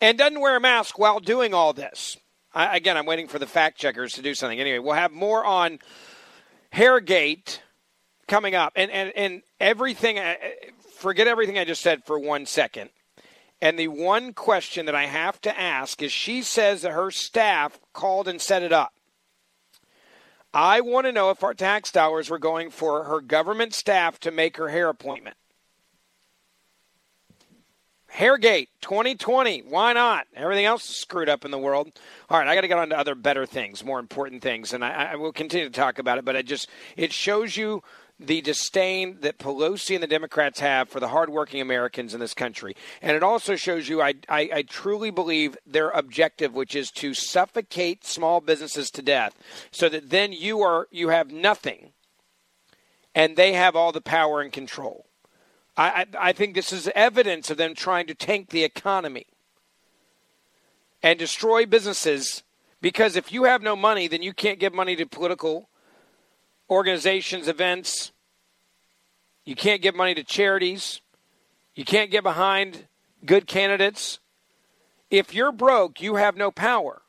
And doesn't wear a mask while doing all this. I, again, I'm waiting for the fact checkers to do something. Anyway, we'll have more on Hairgate coming up. And, and, and everything, uh, forget everything I just said for one second. And the one question that I have to ask is she says that her staff called and set it up. I want to know if our tax dollars were going for her government staff to make her hair appointment. Hairgate 2020. Why not? Everything else is screwed up in the world. All right, I got to get on to other better things, more important things, and I, I will continue to talk about it. But it just it shows you the disdain that Pelosi and the Democrats have for the hardworking Americans in this country, and it also shows you I, I, I truly believe their objective, which is to suffocate small businesses to death, so that then you are you have nothing, and they have all the power and control. I, I, I think this is evidence of them trying to tank the economy and destroy businesses because if you have no money, then you can't give money to political organizations, events. You can't give money to charities. You can't get behind good candidates. If you're broke, you have no power.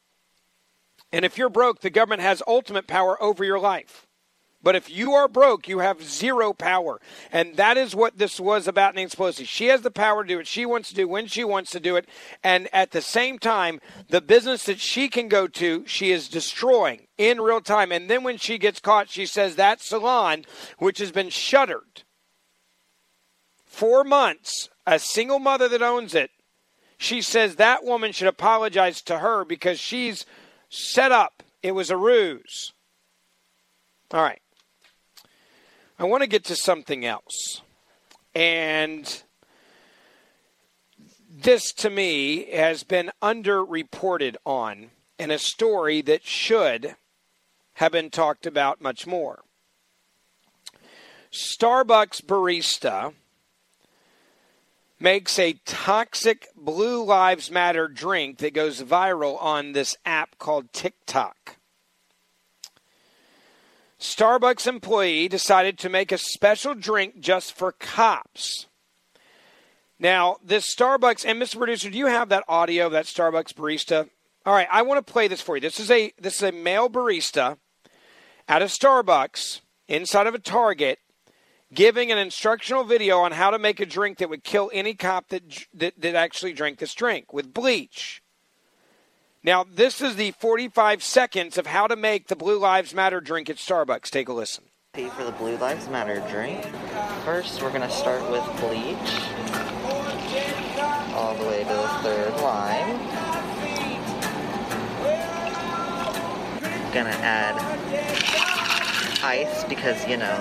And if you're broke, the government has ultimate power over your life. But if you are broke, you have zero power. And that is what this was about Nancy Pelosi. She has the power to do what she wants to do when she wants to do it. And at the same time, the business that she can go to, she is destroying in real time. And then when she gets caught, she says that salon, which has been shuttered four months, a single mother that owns it, she says that woman should apologize to her because she's set up. It was a ruse. All right. I want to get to something else. And this to me has been underreported on in a story that should have been talked about much more. Starbucks barista makes a toxic Blue Lives Matter drink that goes viral on this app called TikTok. Starbucks employee decided to make a special drink just for cops. Now, this Starbucks and Mr. Producer, do you have that audio of that Starbucks barista? All right, I want to play this for you. This is a this is a male barista at a Starbucks inside of a Target giving an instructional video on how to make a drink that would kill any cop that that, that actually drank this drink with bleach. Now, this is the 45 seconds of how to make the Blue Lives Matter drink at Starbucks. Take a listen. For the Blue Lives Matter drink, first we're going to start with bleach, all the way to the third line. Gonna add ice because, you know,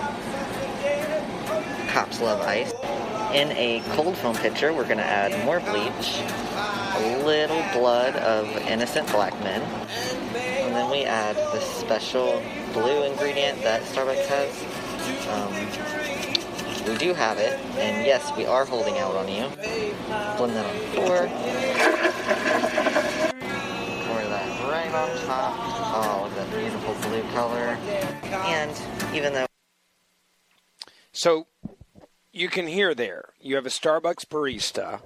cops love ice. In a cold foam pitcher, we're going to add more bleach, a little blood of innocent black men, and then we add the special blue ingredient that Starbucks has. Um, we do have it, and yes, we are holding out on you. Blend that on four. Pour that right on top. Oh, look at that beautiful blue color. And even though So you can hear there, you have a Starbucks barista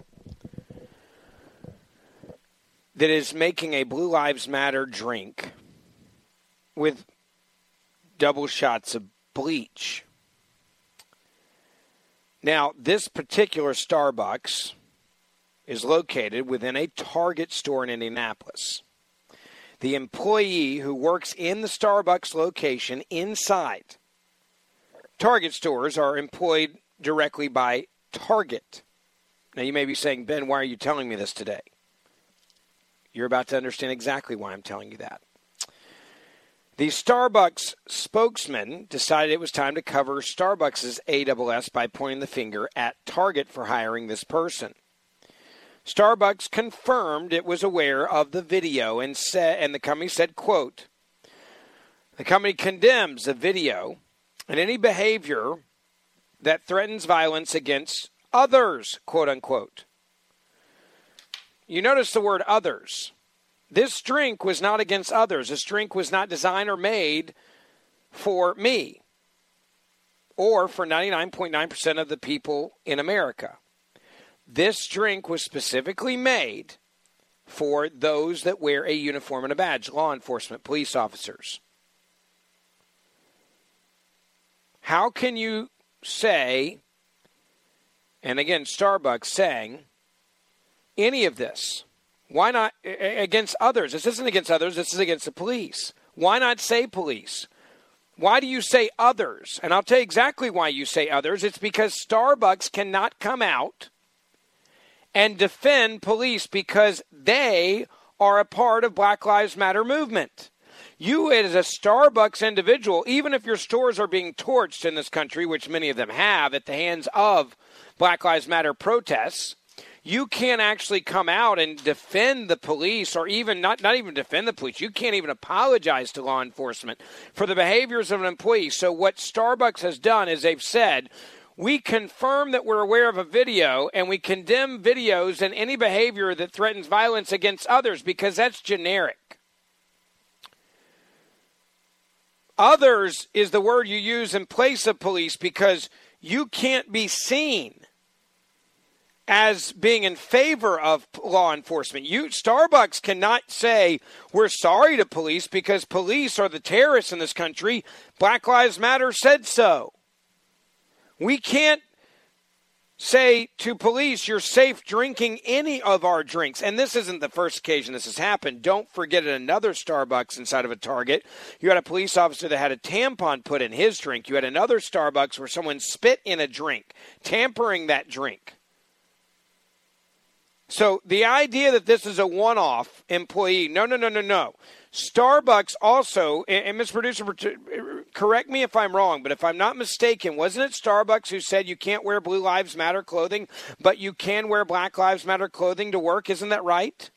that is making a Blue Lives Matter drink with double shots of bleach. Now, this particular Starbucks is located within a Target store in Indianapolis. The employee who works in the Starbucks location inside Target stores are employed directly by Target. Now, you may be saying, Ben, why are you telling me this today? You're about to understand exactly why I'm telling you that. The Starbucks spokesman decided it was time to cover Starbucks' AWS by pointing the finger at Target for hiring this person. Starbucks confirmed it was aware of the video and said and the company said, quote, the company condemns the video and any behavior that threatens violence against others, quote unquote. You notice the word others. This drink was not against others. This drink was not designed or made for me or for 99.9% of the people in America. This drink was specifically made for those that wear a uniform and a badge law enforcement, police officers. How can you say, and again, Starbucks saying, any of this? Why not against others? This isn't against others, this is against the police. Why not say police? Why do you say others? And I'll tell you exactly why you say others. It's because Starbucks cannot come out and defend police because they are a part of Black Lives Matter movement. You, as a Starbucks individual, even if your stores are being torched in this country, which many of them have at the hands of Black Lives Matter protests, you can't actually come out and defend the police or even not, not even defend the police. You can't even apologize to law enforcement for the behaviors of an employee. So, what Starbucks has done is they've said, we confirm that we're aware of a video and we condemn videos and any behavior that threatens violence against others because that's generic. Others is the word you use in place of police because you can't be seen as being in favor of law enforcement. You Starbucks cannot say we're sorry to police because police are the terrorists in this country. Black Lives Matter said so. We can't say to police, you're safe drinking any of our drinks. And this isn't the first occasion this has happened. Don't forget at another Starbucks inside of a Target, you had a police officer that had a tampon put in his drink. You had another Starbucks where someone spit in a drink, tampering that drink. So the idea that this is a one off employee, no, no, no, no, no. Starbucks also, and, and Ms. Producer, correct me if I'm wrong, but if I'm not mistaken, wasn't it Starbucks who said you can't wear Blue Lives Matter clothing, but you can wear Black Lives Matter clothing to work? Isn't that right?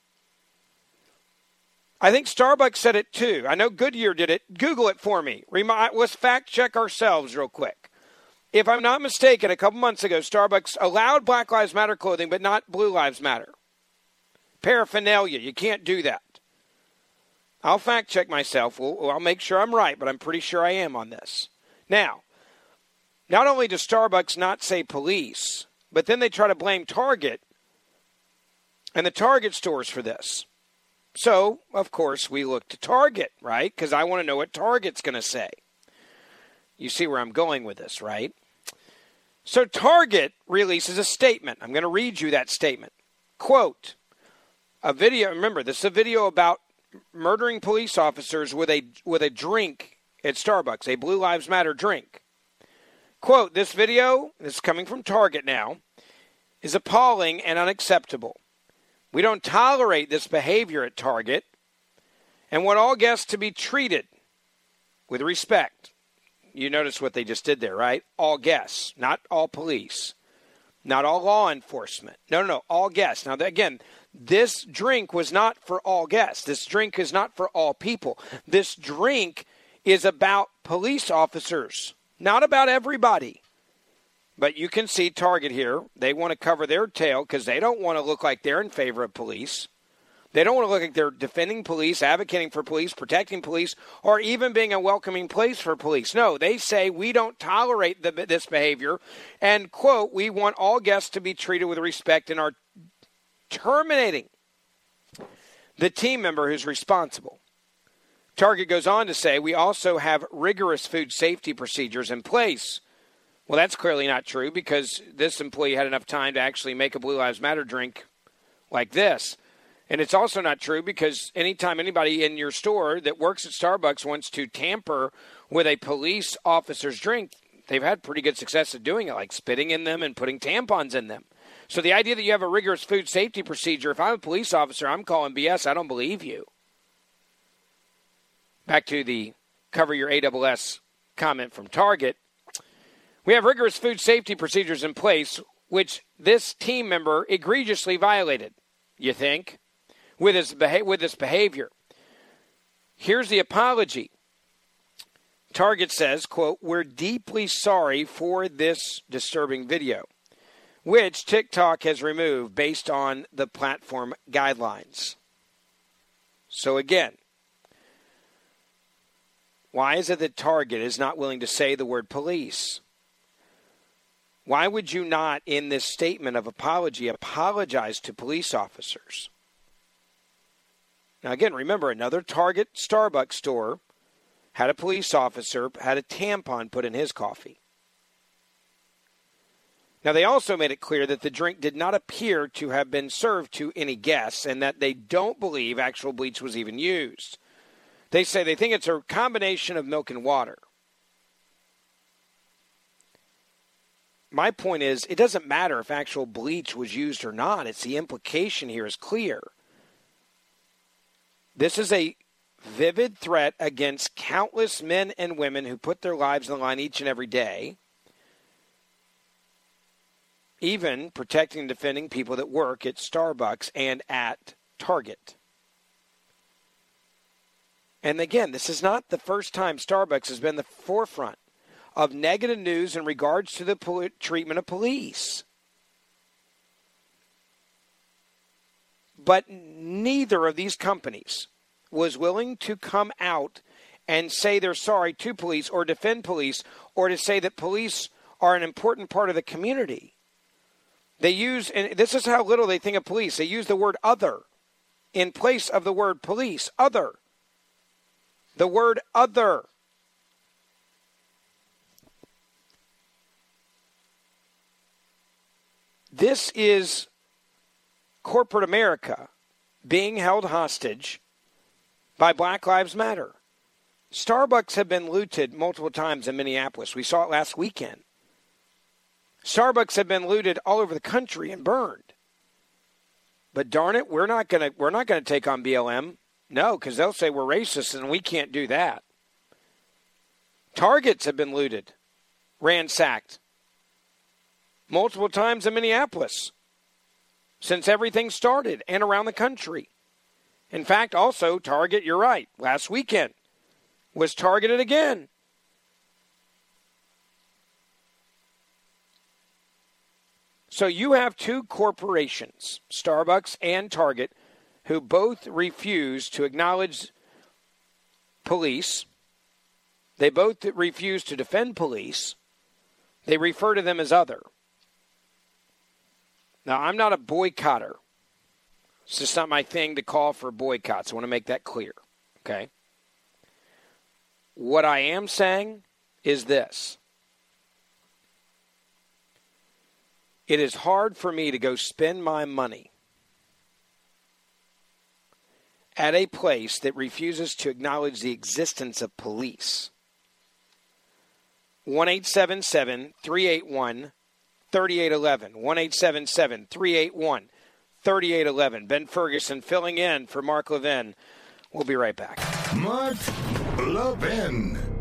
I think Starbucks said it too. I know Goodyear did it. Google it for me. Let's fact check ourselves real quick. If I'm not mistaken, a couple months ago, Starbucks allowed Black Lives Matter clothing, but not Blue Lives Matter. Paraphernalia, you can't do that. I'll fact check myself. I'll make sure I'm right, but I'm pretty sure I am on this. Now, not only does Starbucks not say police, but then they try to blame Target and the Target stores for this. So, of course, we look to Target, right? Because I want to know what Target's going to say. You see where I'm going with this, right? So, Target releases a statement. I'm going to read you that statement. Quote, a video, remember, this is a video about murdering police officers with a with a drink at Starbucks, a Blue Lives Matter drink. Quote, this video, this is coming from Target now, is appalling and unacceptable. We don't tolerate this behavior at Target and want all guests to be treated with respect. You notice what they just did there, right? All guests, not all police. not all law enforcement. No, no, no, all guests. Now, again, this drink was not for all guests. This drink is not for all people. This drink is about police officers, not about everybody. But you can see Target here. They want to cover their tail because they don't want to look like they're in favor of police. They don't want to look like they're defending police, advocating for police, protecting police, or even being a welcoming place for police. No, they say we don't tolerate the, this behavior, and quote, we want all guests to be treated with respect in are terminating the team member who's responsible. Target goes on to say we also have rigorous food safety procedures in place. Well, that's clearly not true because this employee had enough time to actually make a Blue Lives Matter drink like this. And it's also not true because anytime anybody in your store that works at Starbucks wants to tamper with a police officer's drink, they've had pretty good success at doing it, like spitting in them and putting tampons in them. So the idea that you have a rigorous food safety procedure, if I'm a police officer, I'm calling BS. I don't believe you. Back to the cover your AWS comment from Target. We have rigorous food safety procedures in place, which this team member egregiously violated. You think? with his, beha- with behavior. Here's the apology. Target says, quote, we're deeply sorry for this disturbing video, which TikTok has removed based on the platform guidelines. So again, why is it that Target is not willing to say the word police? Why would you not, in this statement of apology, apologize to police officers? Now, again, remember another Target Starbucks store had a police officer had a tampon put in his coffee. Now, they also made it clear that the drink did not appear to have been served to any guests and that they don't believe actual bleach was even used. They say they think it's a combination of milk and water. My point is, it doesn't matter if actual bleach was used or not. It's the implication here is clear. This is a vivid threat against countless men and women who put their lives on the line each and every day, even protecting and defending people that work at Starbucks and at Target. And again, this is not the first time Starbucks has been the forefront of negative news in regards to the treatment of police. But neither of these companies was willing to come out and say they're sorry to police or defend police or to say that police are an important part of the community. They use, and this is how little they think of police, they use the word other in place of the word police. Other. The word other. This is corporate America being held hostage by Black Lives Matter. Starbucks have been looted multiple times in Minneapolis. We saw it last weekend. Starbucks have been looted all over the country and burned. But darn it, we're not gonna we're not gonna take on BLM. No, because they'll say we're racist and we can't do that. Targets have been looted, ransacked multiple times in Minneapolis since everything started and around the country. In fact, also, Target, you're right, last weekend was targeted again. So you have two corporations, Starbucks and Target, who both refuse to acknowledge police. They both refuse to defend police. They refer to them as other. Now, I'm not a boycotter it's just not my thing to call for boycotts. I want to make that clear. Okay? What I am saying is this it is hard for me to go spend my money at a place that refuses to acknowledge the existence of police. 1 381 3811. 1 381 3811. Ben Ferguson filling in for Mark Levin. We'll be right back. Mark Levin.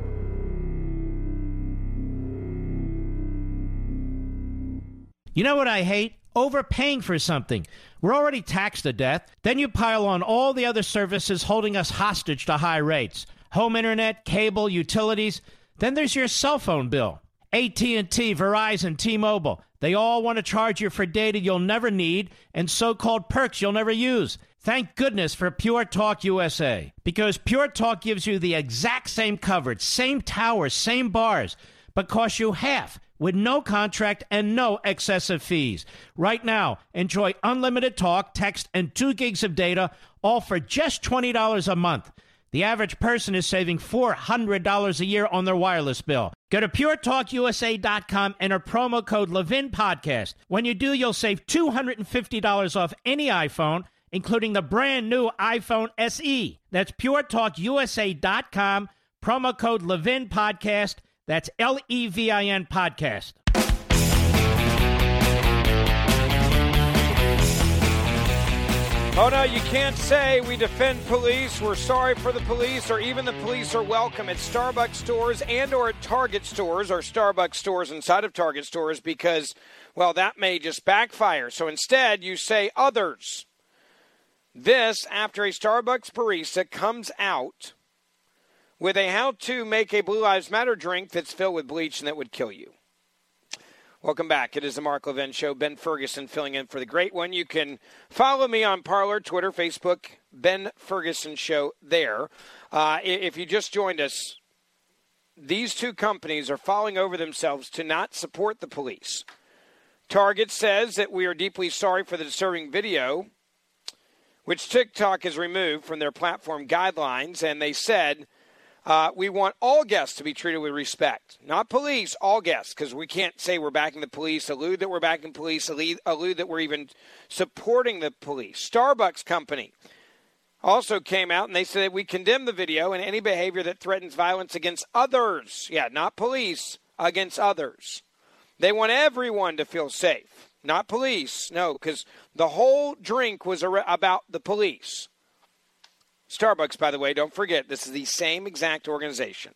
You know what I hate? Overpaying for something. We're already taxed to death. Then you pile on all the other services holding us hostage to high rates. Home internet, cable, utilities. Then there's your cell phone bill. AT&T, Verizon, T-Mobile. They all want to charge you for data you'll never need and so-called perks you'll never use. Thank goodness for Pure Talk USA because Pure Talk gives you the exact same coverage, same towers, same bars, but costs you half with no contract and no excessive fees. Right now, enjoy unlimited talk, text, and 2 gigs of data all for just $20 a month. The average person is saving $400 a year on their wireless bill. Go to puretalkusa.com, and enter promo code Levin Podcast. When you do, you'll save $250 off any iPhone including the brand new iPhone SE. That's puretalkusa.com, promo code Levin Podcast. That's L E V I N Podcast. Oh no, you can't say we defend police, we're sorry for the police, or even the police are welcome at Starbucks stores and or at Target stores or Starbucks stores inside of Target stores because, well, that may just backfire. So instead, you say others. This after a Starbucks barista comes out with a how to make a Blue Lives Matter drink that's filled with bleach and that would kill you. Welcome back. It is the Mark Levin Show. Ben Ferguson filling in for the great one. You can follow me on Parler, Twitter, Facebook, Ben Ferguson Show there. Uh, if you just joined us, these two companies are falling over themselves to not support the police. Target says that we are deeply sorry for the disturbing video which TikTok has removed from their platform guidelines, and they said uh, we want all guests to be treated with respect, not police, all guests, because we can't say we're backing the police, allude that we're backing police, allude, allude that we're even supporting the police. Starbucks company also came out and they said we condemn the video and any behavior that threatens violence against others. Yeah, not police, against others. They want everyone to feel safe not police. No, because the whole drink was about the police. Starbucks, by the way, don't forget, this is the same exact organization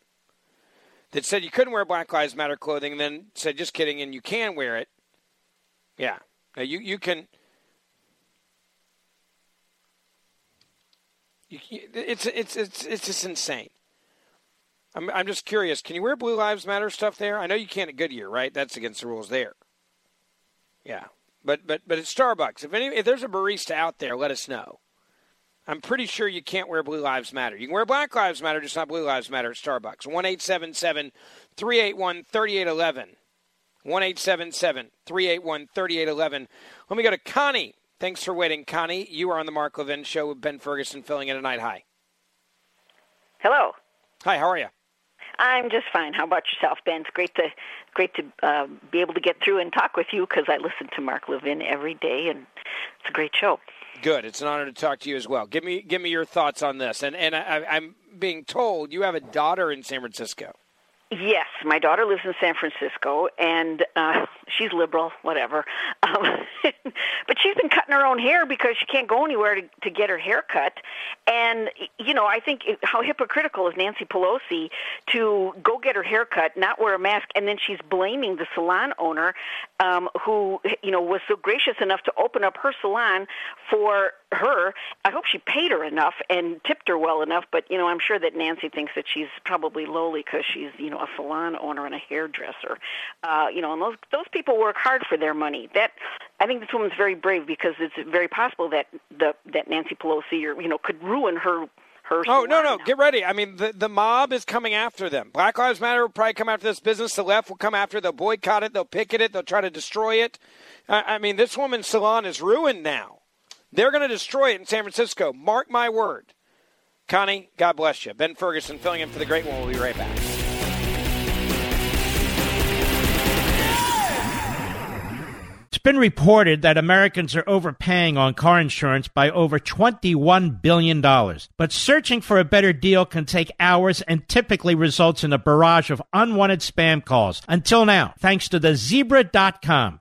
that said you couldn't wear Black Lives Matter clothing and then said, just kidding, and you can wear it. Yeah. Now you, you can. You, it's, it's, it's, it's just insane. I'm, I'm just curious. Can you wear Blue Lives Matter stuff there? I know you can't at Goodyear, right? That's against the rules there. Yeah, but but but at Starbucks, if any if there's a barista out there, let us know. I'm pretty sure you can't wear Blue Lives Matter. You can wear Black Lives Matter, just not Blue Lives Matter at Starbucks. One eight seven seven three eight one thirty eight eleven. One eight seven seven three eight one thirty eight eleven. Let me go to Connie. Thanks for waiting, Connie. You are on the Mark Levin Show with Ben Ferguson filling in tonight. Hi. Hello. Hi. How are you? I'm just fine. How about yourself, Ben? It's great to great to uh, be able to get through and talk with you because I listen to Mark Levin every day, and it's a great show. Good. It's an honor to talk to you as well. Give me give me your thoughts on this. And and I, I'm being told you have a daughter in San Francisco. Yes, my daughter lives in San Francisco, and uh, she's liberal, whatever. Um, but she's been cutting her own hair because she can't go anywhere to, to get her hair cut. And you know, I think how hypocritical is Nancy Pelosi to go get her hair cut, not wear a mask, and then she's blaming the salon owner, um, who you know was so gracious enough to open up her salon for her. I hope she paid her enough and tipped her well enough. But you know, I'm sure that Nancy thinks that she's probably lowly because she's you know a salon owner and a hairdresser. Uh, you know, and those those people work hard for their money. That I think this woman's very brave because it's very possible that the that Nancy Pelosi or you know could ruin her her. Oh no, no, get ready! I mean, the the mob is coming after them. Black Lives Matter will probably come after this business. The left will come after. They'll boycott it. They'll picket it. They'll try to destroy it. I, I mean, this woman's salon is ruined now. They're going to destroy it in San Francisco. Mark my word. Connie, God bless you. Ben Ferguson filling in for the great one. We'll be right back. It's been reported that Americans are overpaying on car insurance by over $21 billion. But searching for a better deal can take hours and typically results in a barrage of unwanted spam calls. Until now, thanks to the zebra.com.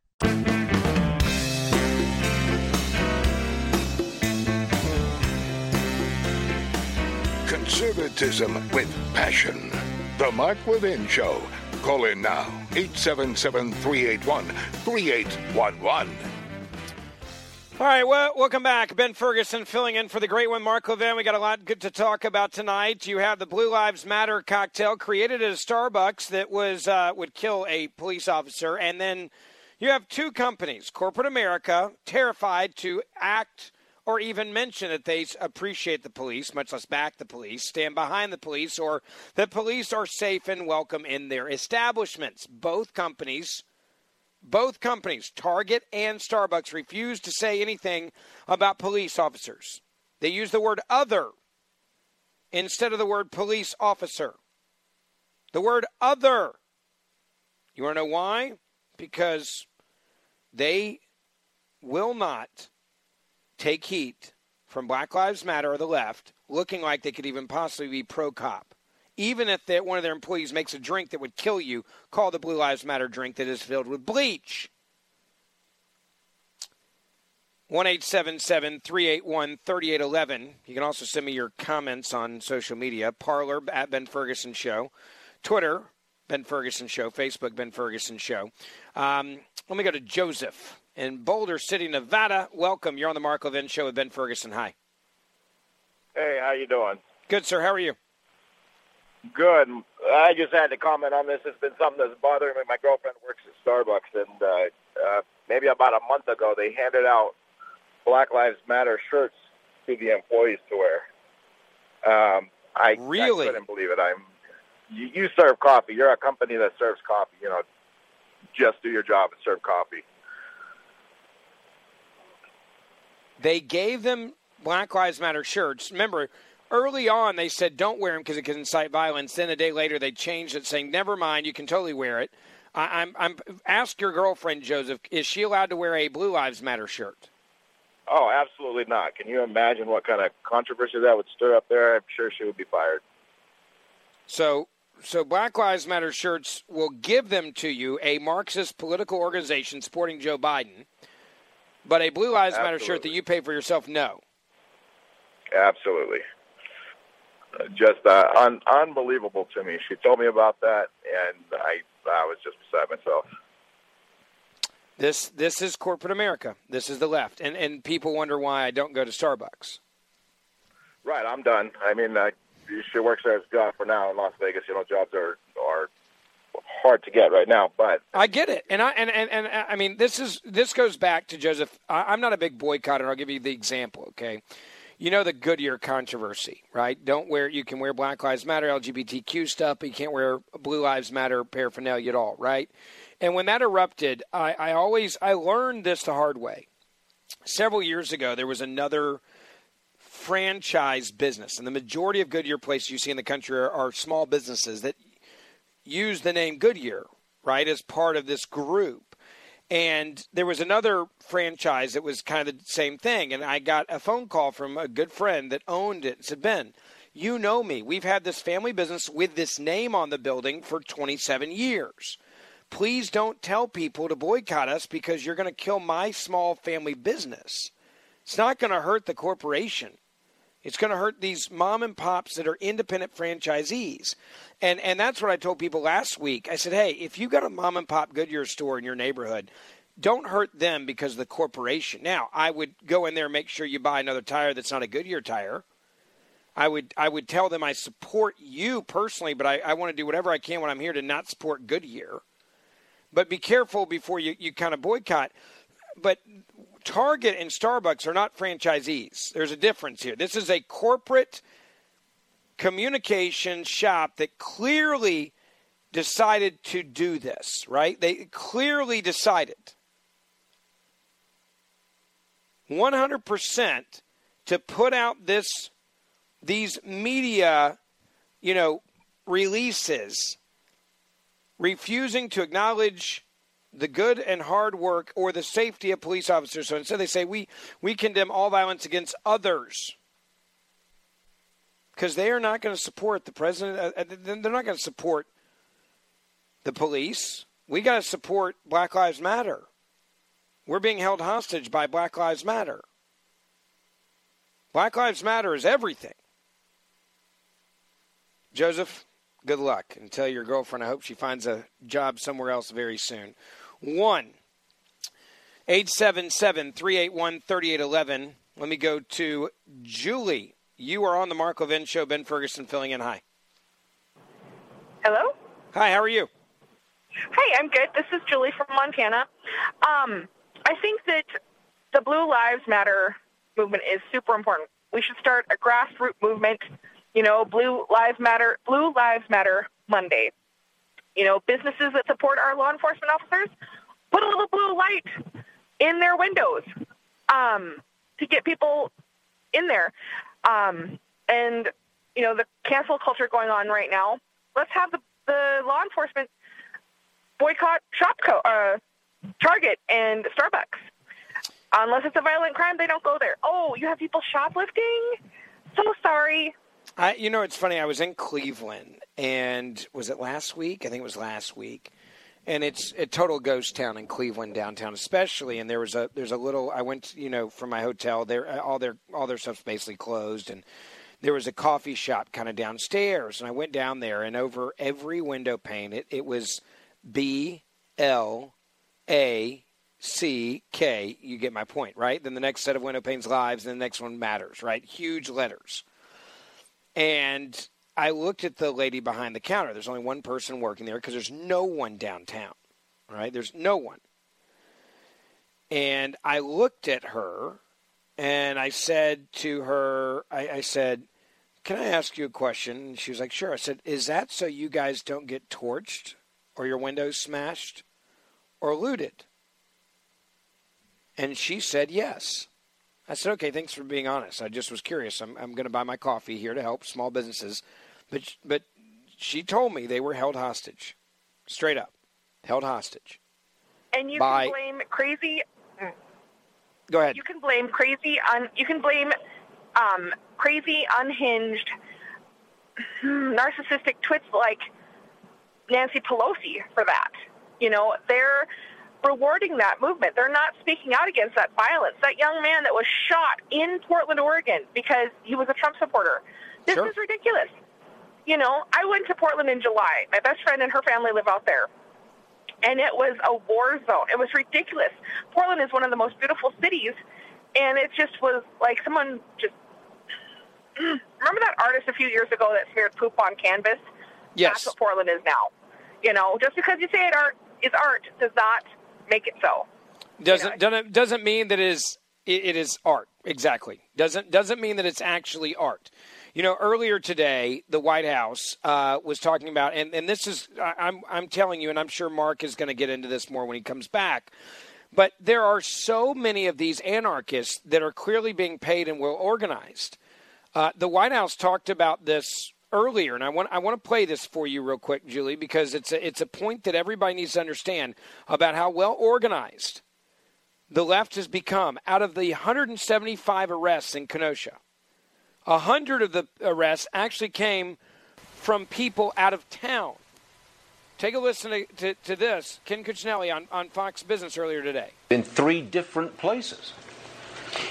Conservatism with passion. The Mark Levin Show. Call in now, 877 381 3811. All right, well, welcome back. Ben Ferguson filling in for the great one, Mark Levin. We got a lot good to talk about tonight. You have the Blue Lives Matter cocktail created at a Starbucks that was uh, would kill a police officer, and then you have two companies, corporate America, terrified to act or even mention that they appreciate the police, much less back the police, stand behind the police, or that police are safe and welcome in their establishments. Both companies both companies, Target and Starbucks, refuse to say anything about police officers. They use the word other instead of the word police officer. The word other. You want to know why? Because they will not take heat from Black Lives Matter or the left looking like they could even possibly be pro cop even if one of their employees makes a drink that would kill you, call the Blue Lives Matter drink that is filled with bleach. 1 381 3811. You can also send me your comments on social media. Parler at Ben Ferguson Show. Twitter, Ben Ferguson Show. Facebook, Ben Ferguson Show. Um, let me go to Joseph in Boulder City, Nevada. Welcome. You're on the Mark Levin Show with Ben Ferguson. Hi. Hey, how you doing? Good, sir. How are you? Good. I just had to comment on this. It's been something that's bothering me. My girlfriend works at Starbucks, and uh, uh, maybe about a month ago, they handed out Black Lives Matter shirts to the employees to wear. Um, I really I couldn't believe it. I'm. You, you serve coffee. You're a company that serves coffee. You know, just do your job and serve coffee. They gave them Black Lives Matter shirts. Remember, early on they said don't wear them because it can incite violence. Then a day later they changed it, saying never mind, you can totally wear it. I, I'm, I'm ask your girlfriend Joseph, is she allowed to wear a Blue Lives Matter shirt? Oh, absolutely not. Can you imagine what kind of controversy that would stir up there? I'm sure she would be fired. So, so Black Lives Matter shirts will give them to you a Marxist political organization supporting Joe Biden, but a Blue Lives absolutely. Matter shirt that you pay for yourself, no. Absolutely just uh, un- unbelievable to me. She told me about that, and I I was just beside myself. This this is corporate America. This is the left, and and people wonder why I don't go to Starbucks. Right, I'm done. I mean, uh, she works there as a job for now in Las Vegas. You know, jobs are hard to get right now, but I get it, and I and and, and uh, I mean, this is this goes back to Joseph. I, I'm not a big boycotter. I'll give you the example. Okay, you know the Goodyear controversy, right? Don't wear you can wear Black Lives Matter LGBTQ stuff, but you can't wear Blue Lives Matter paraphernalia at all, right? And when that erupted, I, I always I learned this the hard way. Several years ago, there was another franchise business, and the majority of Goodyear places you see in the country are, are small businesses that use the name Goodyear, right, as part of this group. And there was another franchise that was kind of the same thing. And I got a phone call from a good friend that owned it and said, Ben, you know me. We've had this family business with this name on the building for 27 years. Please don't tell people to boycott us because you're going to kill my small family business. It's not going to hurt the corporation. It's going to hurt these mom and pops that are independent franchisees. And and that's what I told people last week. I said, "Hey, if you got a mom and pop Goodyear store in your neighborhood, don't hurt them because of the corporation. Now, I would go in there and make sure you buy another tire that's not a Goodyear tire. I would I would tell them I support you personally, but I, I want to do whatever I can when I'm here to not support Goodyear. But be careful before you, you kind of boycott. But Target and Starbucks are not franchisees. There's a difference here. This is a corporate communication shop that clearly decided to do this, right? They clearly decided 100% to put out this these media, you know, releases refusing to acknowledge the good and hard work or the safety of police officers. So instead, they say we we condemn all violence against others because they are not going to support the president. Uh, uh, they're not going to support the police. We got to support Black Lives Matter. We're being held hostage by Black Lives Matter. Black Lives Matter is everything. Joseph, good luck and tell your girlfriend I hope she finds a job somewhere else very soon. 1 877 381 3811. Let me go to Julie. You are on the Mark Levin Show. Ben Ferguson filling in. Hi. Hello? Hi, how are you? Hey, I'm good. This is Julie from Montana. Um, I think that the Blue Lives Matter movement is super important. We should start a grassroots movement you know, Blue Lives Matter, Blue Lives Matter Monday. You know, businesses that support our law enforcement officers put a little blue light in their windows um, to get people in there. Um, and you know, the cancel culture going on right now. Let's have the, the law enforcement boycott Shopko, uh, Target, and Starbucks. Unless it's a violent crime, they don't go there. Oh, you have people shoplifting? So sorry. I, you know, it's funny. I was in Cleveland, and was it last week? I think it was last week. And it's a total ghost town in Cleveland downtown, especially. And there was a there's a little. I went, you know, from my hotel. There, uh, all their all their stuff's basically closed, and there was a coffee shop kind of downstairs. And I went down there, and over every window pane, it, it was B L A C K. You get my point, right? Then the next set of window panes lives, and the next one matters, right? Huge letters. And I looked at the lady behind the counter. There's only one person working there because there's no one downtown, right? There's no one. And I looked at her and I said to her, I, I said, Can I ask you a question? And she was like, Sure. I said, Is that so you guys don't get torched or your windows smashed or looted? And she said, Yes. I said, okay, thanks for being honest. I just was curious. I'm, I'm going to buy my coffee here to help small businesses. But, but she told me they were held hostage, straight up, held hostage. And you by, can blame crazy. Go ahead. You can blame crazy. Un, you can blame um, crazy, unhinged, narcissistic twits like Nancy Pelosi for that. You know, they're rewarding that movement. They're not speaking out against that violence. That young man that was shot in Portland, Oregon, because he was a Trump supporter. This sure. is ridiculous. You know, I went to Portland in July. My best friend and her family live out there. And it was a war zone. It was ridiculous. Portland is one of the most beautiful cities, and it just was like someone just. Remember that artist a few years ago that smeared poop on canvas? Yes. That's what Portland is now. You know, just because you say it art is art does not make it so. Doesn't doesn't doesn't mean that it is it, it is art exactly. Doesn't doesn't mean that it's actually art. You know, earlier today, the White House uh, was talking about, and, and this is, I'm, I'm telling you, and I'm sure Mark is going to get into this more when he comes back, but there are so many of these anarchists that are clearly being paid and well organized. Uh, the White House talked about this earlier, and I want I want to play this for you real quick, Julie, because it's a, it's a point that everybody needs to understand about how well organized the left has become. Out of the 175 arrests in Kenosha, a hundred of the arrests actually came from people out of town. Take a listen to, to, to this, Ken Cuccinelli on, on Fox Business earlier today. In three different places.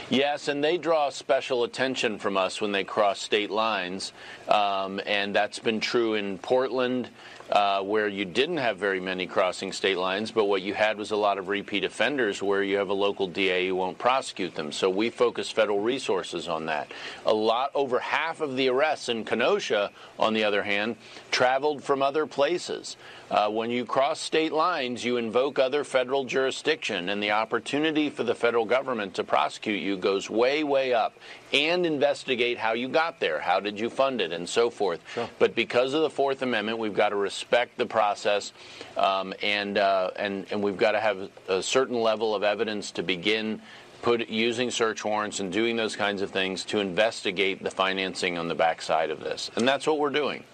Yes, and they draw special attention from us when they cross state lines, um, and that's been true in Portland, uh, where you didn't have very many crossing state lines, but what you had was a lot of repeat offenders where you have a local DA who won't prosecute them. So we focus federal resources on that. A lot, over half of the arrests in Kenosha, on the other hand, traveled from other places. Uh, when you cross state lines, you invoke other federal jurisdiction, and the opportunity for the federal government to prosecute you goes way, way up and investigate how you got there, how did you fund it, and so forth. Sure. But because of the Fourth Amendment, we've got to respect the process, um, and, uh, and, and we've got to have a certain level of evidence to begin put using search warrants and doing those kinds of things to investigate the financing on the backside of this. And that's what we're doing.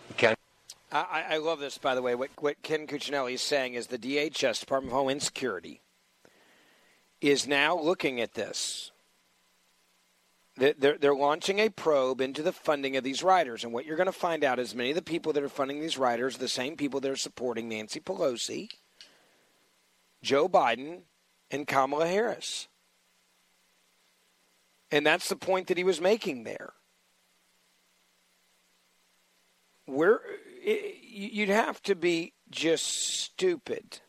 I, I love this, by the way. What, what Ken Cuccinelli is saying is the DHS, Department of Homeland Security, is now looking at this. They're, they're launching a probe into the funding of these riders. And what you're going to find out is many of the people that are funding these riders are the same people that are supporting Nancy Pelosi, Joe Biden, and Kamala Harris. And that's the point that he was making there. We're you'd have to be just stupid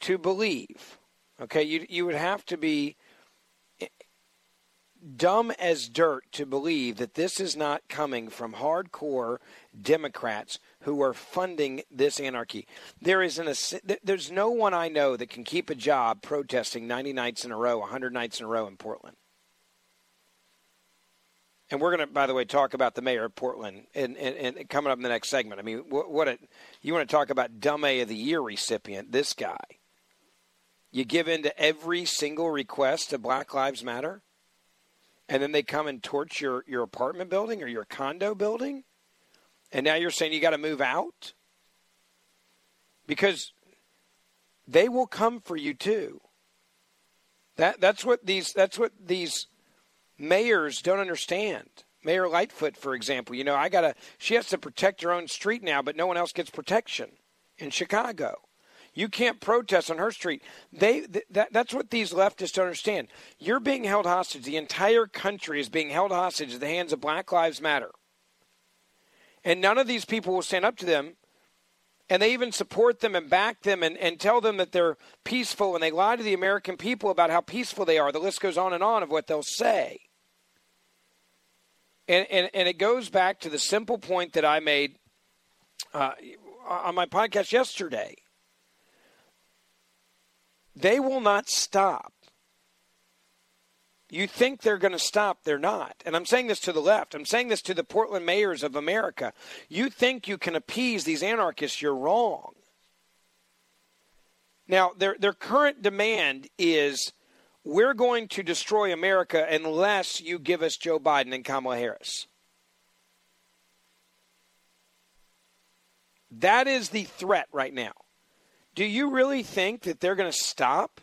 to believe. Okay, you you would have to be dumb as dirt to believe that this is not coming from hardcore Democrats who are funding this anarchy. There is an there's no one I know that can keep a job protesting 90 nights in a row, 100 nights in a row in Portland. And we're going to, by the way, talk about the mayor of Portland and, and, and coming up in the next segment. I mean, what, what a, you want to talk about dumb A of the year recipient, this guy. You give in to every single request of Black Lives Matter, and then they come and torch your, your apartment building or your condo building, and now you're saying you got to move out? Because they will come for you too. That that's what these that's what these mayors don't understand. Mayor Lightfoot, for example, you know, I gotta. She has to protect her own street now, but no one else gets protection in Chicago. You can't protest on her street. They th- that, that's what these leftists don't understand. You're being held hostage. The entire country is being held hostage at the hands of Black Lives Matter. And none of these people will stand up to them. And they even support them and back them and, and tell them that they're peaceful. And they lie to the American people about how peaceful they are. The list goes on and on of what they'll say. And, and, and it goes back to the simple point that I made uh, on my podcast yesterday. They will not stop. You think they're going to stop, they're not. And I'm saying this to the left. I'm saying this to the Portland mayors of America. You think you can appease these anarchists, you're wrong. Now, their, their current demand is we're going to destroy America unless you give us Joe Biden and Kamala Harris. That is the threat right now. Do you really think that they're going to stop?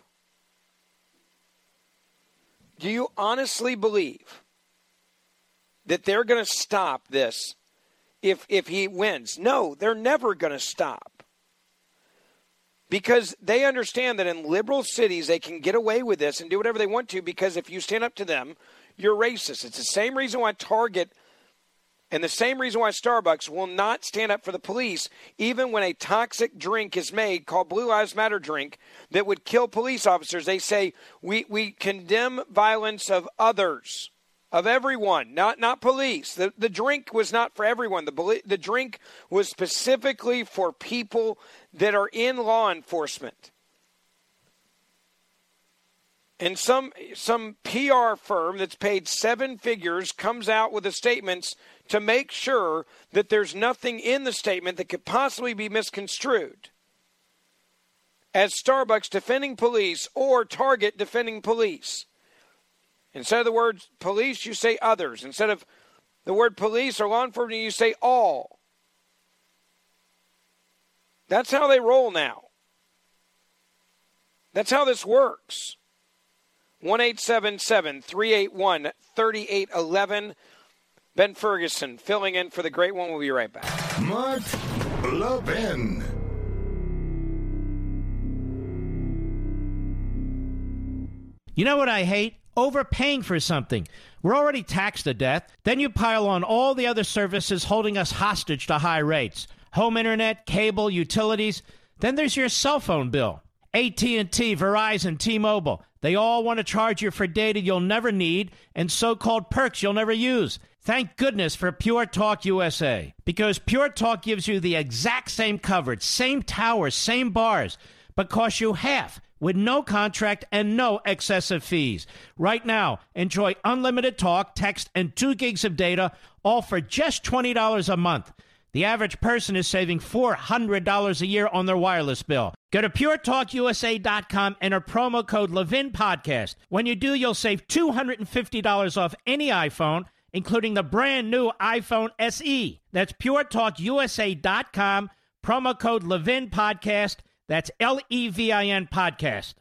Do you honestly believe that they're going to stop this if if he wins? No, they're never going to stop because they understand that in liberal cities they can get away with this and do whatever they want to because if you stand up to them, you're racist. It's the same reason why Target and the same reason why Starbucks will not stand up for the police, even when a toxic drink is made called Blue Lives Matter drink that would kill police officers. They say we, we condemn violence of others of everyone, not not police. The the drink was not for everyone. The the drink was specifically for people that are in law enforcement. And some some PR firm that's paid seven figures comes out with the statements to make sure that there's nothing in the statement that could possibly be misconstrued as Starbucks defending police or Target defending police. Instead of the word police, you say others. Instead of the word police or law enforcement, you say all. That's how they roll now. That's how this works. 1 381 3811. Ben Ferguson filling in for the great one. We'll be right back. Mark Levin. You know what I hate? overpaying for something. We're already taxed to death. Then you pile on all the other services holding us hostage to high rates. home internet, cable, utilities. Then there's your cell phone bill. AT&T, Verizon, T-Mobile. They all want to charge you for data you'll never need and so-called perks you'll never use. Thank goodness for Pure Talk USA because Pure Talk gives you the exact same coverage, same towers, same bars, but costs you half with no contract and no excessive fees. Right now, enjoy unlimited talk, text, and 2 gigs of data all for just $20 a month. The average person is saving $400 a year on their wireless bill. Go to puretalkusa.com, and enter promo code Levin Podcast. When you do, you'll save $250 off any iPhone including the brand new iPhone SE. That's puretalkusa.com, promo code Levin Podcast. That's L E V I N Podcast.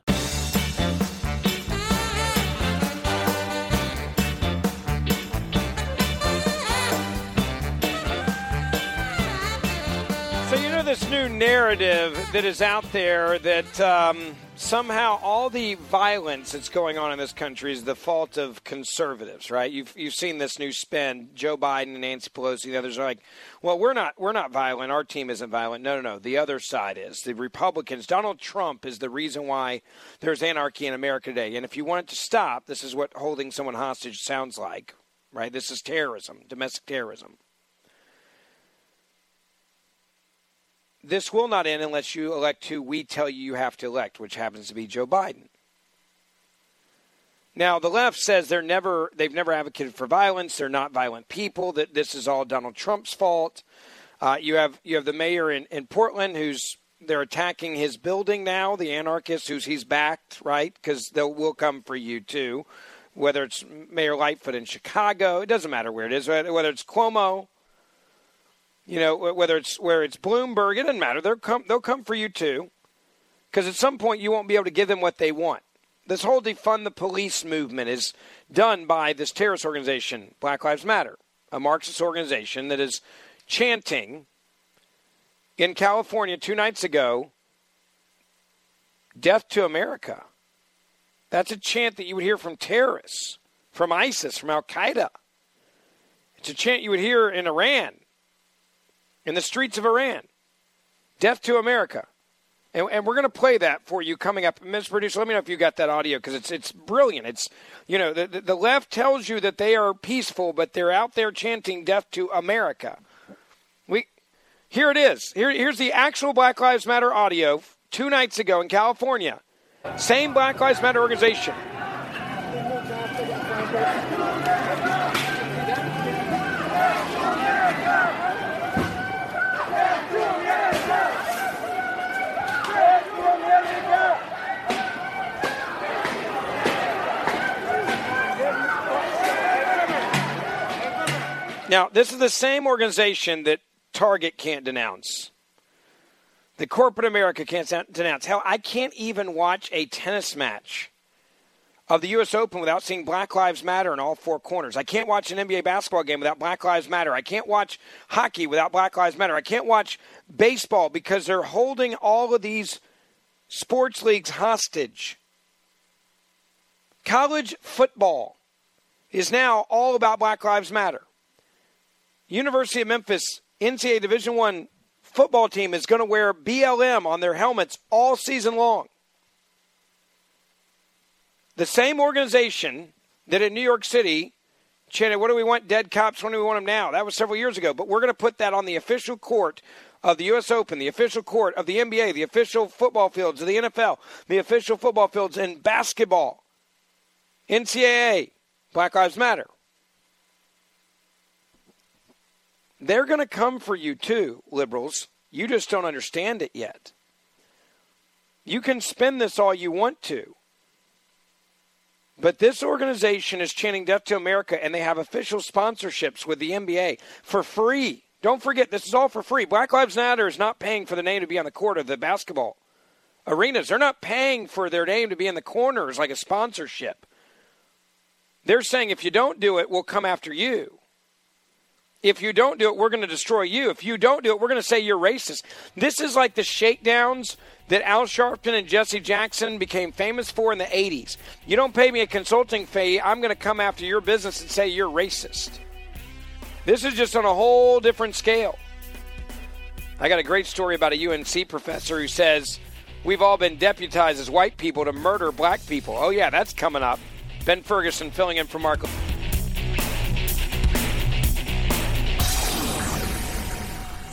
This new narrative that is out there that um, somehow all the violence that's going on in this country is the fault of conservatives, right? You've you've seen this new spin. Joe Biden and Nancy Pelosi, the others are like, "Well, we're not we're not violent. Our team isn't violent." No, no, no. The other side is. The Republicans. Donald Trump is the reason why there's anarchy in America today. And if you want it to stop, this is what holding someone hostage sounds like, right? This is terrorism, domestic terrorism. This will not end unless you elect who we tell you you have to elect, which happens to be Joe Biden. Now, the left says they're never they've never advocated for violence. They're not violent people. That this is all Donald Trump's fault. Uh, you have you have the mayor in, in Portland who's they're attacking his building now. The anarchists who's he's backed right because they will come for you too. Whether it's Mayor Lightfoot in Chicago, it doesn't matter where it is. Whether it's Cuomo, you know, whether it's where it's Bloomberg, it doesn't matter. They'll come. They'll come for you too, because at some point you won't be able to give them what they want. This whole defund the police movement is done by this terrorist organization, Black Lives Matter, a Marxist organization that is chanting in California two nights ago, "Death to America." That's a chant that you would hear from terrorists, from ISIS, from Al Qaeda. It's a chant you would hear in Iran in the streets of Iran. Death to America. And, and we're going to play that for you coming up. Ms. Producer, let me know if you got that audio because it's, it's brilliant. It's, you know, the, the left tells you that they are peaceful, but they're out there chanting death to America. We, here it is. Here, here's the actual Black Lives Matter audio two nights ago in California. Same Black Lives Matter organization. Now, this is the same organization that Target can't denounce. The corporate America can't denounce. Hell, I can't even watch a tennis match of the U.S. Open without seeing Black Lives Matter in all four corners. I can't watch an NBA basketball game without Black Lives Matter. I can't watch hockey without Black Lives Matter. I can't watch baseball because they're holding all of these sports leagues hostage. College football is now all about Black Lives Matter. University of Memphis NCAA Division One football team is going to wear BLM on their helmets all season long. The same organization that in New York City chanted, "What do we want? Dead cops? When do we want them now?" That was several years ago, but we're going to put that on the official court of the U.S. Open, the official court of the NBA, the official football fields of the NFL, the official football fields in basketball, NCAA, Black Lives Matter. They're going to come for you too, liberals. You just don't understand it yet. You can spin this all you want to. But this organization is chanting death to America, and they have official sponsorships with the NBA for free. Don't forget, this is all for free. Black Lives Matter is not paying for the name to be on the court of the basketball arenas. They're not paying for their name to be in the corners like a sponsorship. They're saying if you don't do it, we'll come after you. If you don't do it, we're going to destroy you. If you don't do it, we're going to say you're racist. This is like the shakedowns that Al Sharpton and Jesse Jackson became famous for in the 80s. You don't pay me a consulting fee, I'm going to come after your business and say you're racist. This is just on a whole different scale. I got a great story about a UNC professor who says we've all been deputized as white people to murder black people. Oh, yeah, that's coming up. Ben Ferguson filling in for Mark.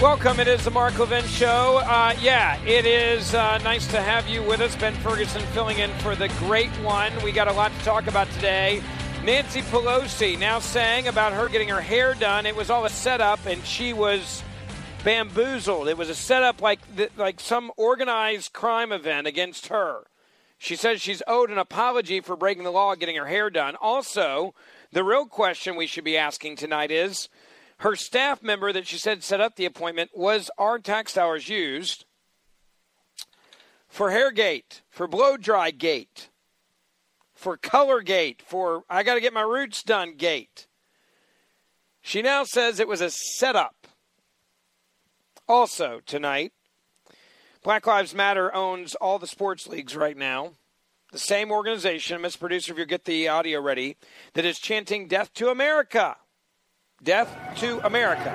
Welcome. It is the Mark Levin Show. Uh, yeah, it is uh, nice to have you with us. Ben Ferguson filling in for the great one. We got a lot to talk about today. Nancy Pelosi now saying about her getting her hair done, it was all a setup and she was bamboozled. It was a setup like like some organized crime event against her. She says she's owed an apology for breaking the law getting her hair done. Also, the real question we should be asking tonight is her staff member that she said set up the appointment was our tax dollars used for Hairgate, for blow dry gate? for color gate, for I got to get my roots done gate. She now says it was a setup. Also, tonight, Black Lives Matter owns all the sports leagues right now. The same organization, Miss Producer, if you get the audio ready, that is chanting Death to America. Death to America.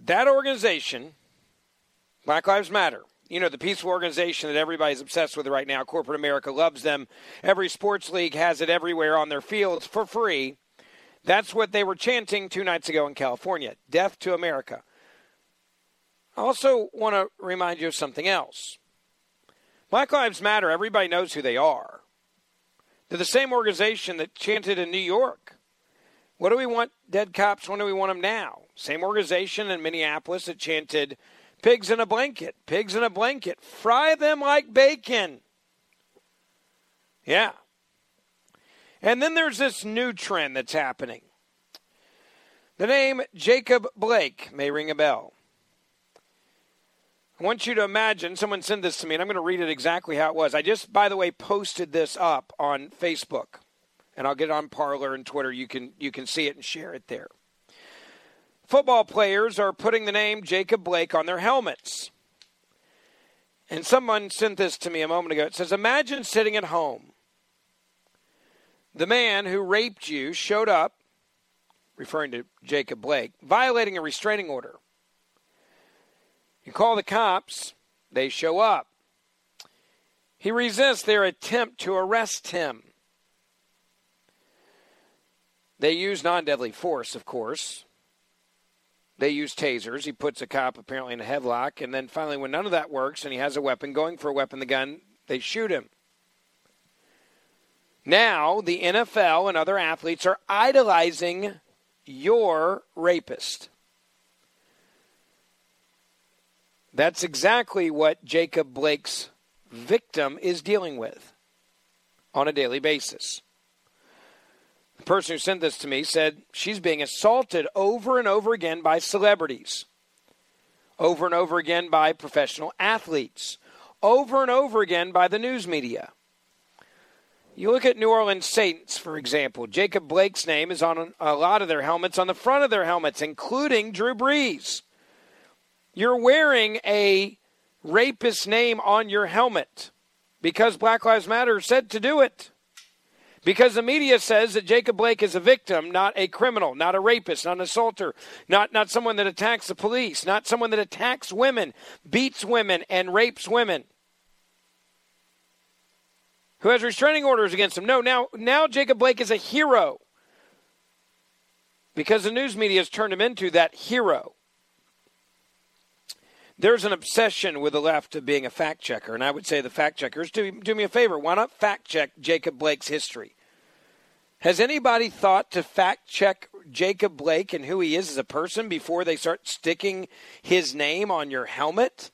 That organization, Black Lives Matter, you know, the peaceful organization that everybody's obsessed with right now, corporate America loves them. Every sports league has it everywhere on their fields for free. That's what they were chanting two nights ago in California Death to America. I also want to remind you of something else. Black Lives Matter, everybody knows who they are. They're the same organization that chanted in New York. What do we want dead cops? When do we want them now? Same organization in Minneapolis that chanted, pigs in a blanket, pigs in a blanket, fry them like bacon. Yeah. And then there's this new trend that's happening. The name Jacob Blake may ring a bell. I want you to imagine someone sent this to me, and I'm going to read it exactly how it was. I just, by the way, posted this up on Facebook and I'll get it on Parler and Twitter. You can you can see it and share it there. Football players are putting the name Jacob Blake on their helmets. And someone sent this to me a moment ago. It says, Imagine sitting at home. The man who raped you showed up, referring to Jacob Blake, violating a restraining order. You call the cops, they show up. He resists their attempt to arrest him. They use non deadly force, of course. They use tasers. He puts a cop apparently in a headlock. And then finally, when none of that works and he has a weapon, going for a weapon, the gun, they shoot him. Now, the NFL and other athletes are idolizing your rapist. That's exactly what Jacob Blake's victim is dealing with on a daily basis. The person who sent this to me said she's being assaulted over and over again by celebrities, over and over again by professional athletes, over and over again by the news media. You look at New Orleans Saints, for example. Jacob Blake's name is on a lot of their helmets, on the front of their helmets, including Drew Brees. You're wearing a rapist name on your helmet because Black Lives Matter said to do it. Because the media says that Jacob Blake is a victim, not a criminal, not a rapist, not an assaulter, not, not someone that attacks the police, not someone that attacks women, beats women, and rapes women. Who has restraining orders against him. No, now, now Jacob Blake is a hero. because the news media has turned him into that hero. There's an obsession with the left of being a fact checker, and I would say the fact checkers do, do me a favor. Why not fact check Jacob Blake's history? Has anybody thought to fact check Jacob Blake and who he is as a person before they start sticking his name on your helmet?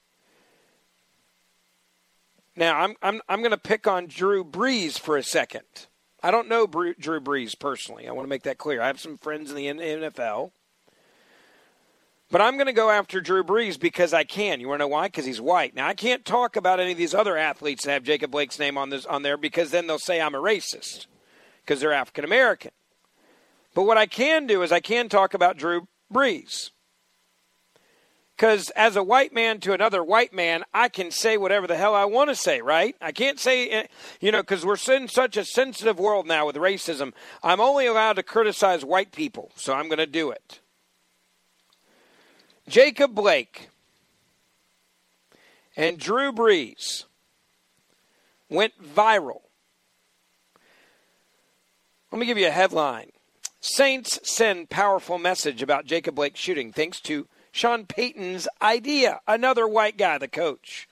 Now, I'm I'm I'm going to pick on Drew Brees for a second. I don't know Drew Brees personally. I want to make that clear. I have some friends in the NFL. But I'm going to go after Drew Brees because I can. You want to know why? Because he's white. Now I can't talk about any of these other athletes that have Jacob Blake's name on this on there because then they'll say I'm a racist because they're African American. But what I can do is I can talk about Drew Brees. Because as a white man to another white man, I can say whatever the hell I want to say, right? I can't say, eh, you know, because we're in such a sensitive world now with racism. I'm only allowed to criticize white people, so I'm going to do it. Jacob Blake and Drew Brees went viral. Let me give you a headline. Saints send powerful message about Jacob Blake shooting thanks to Sean Payton's idea. Another white guy, the coach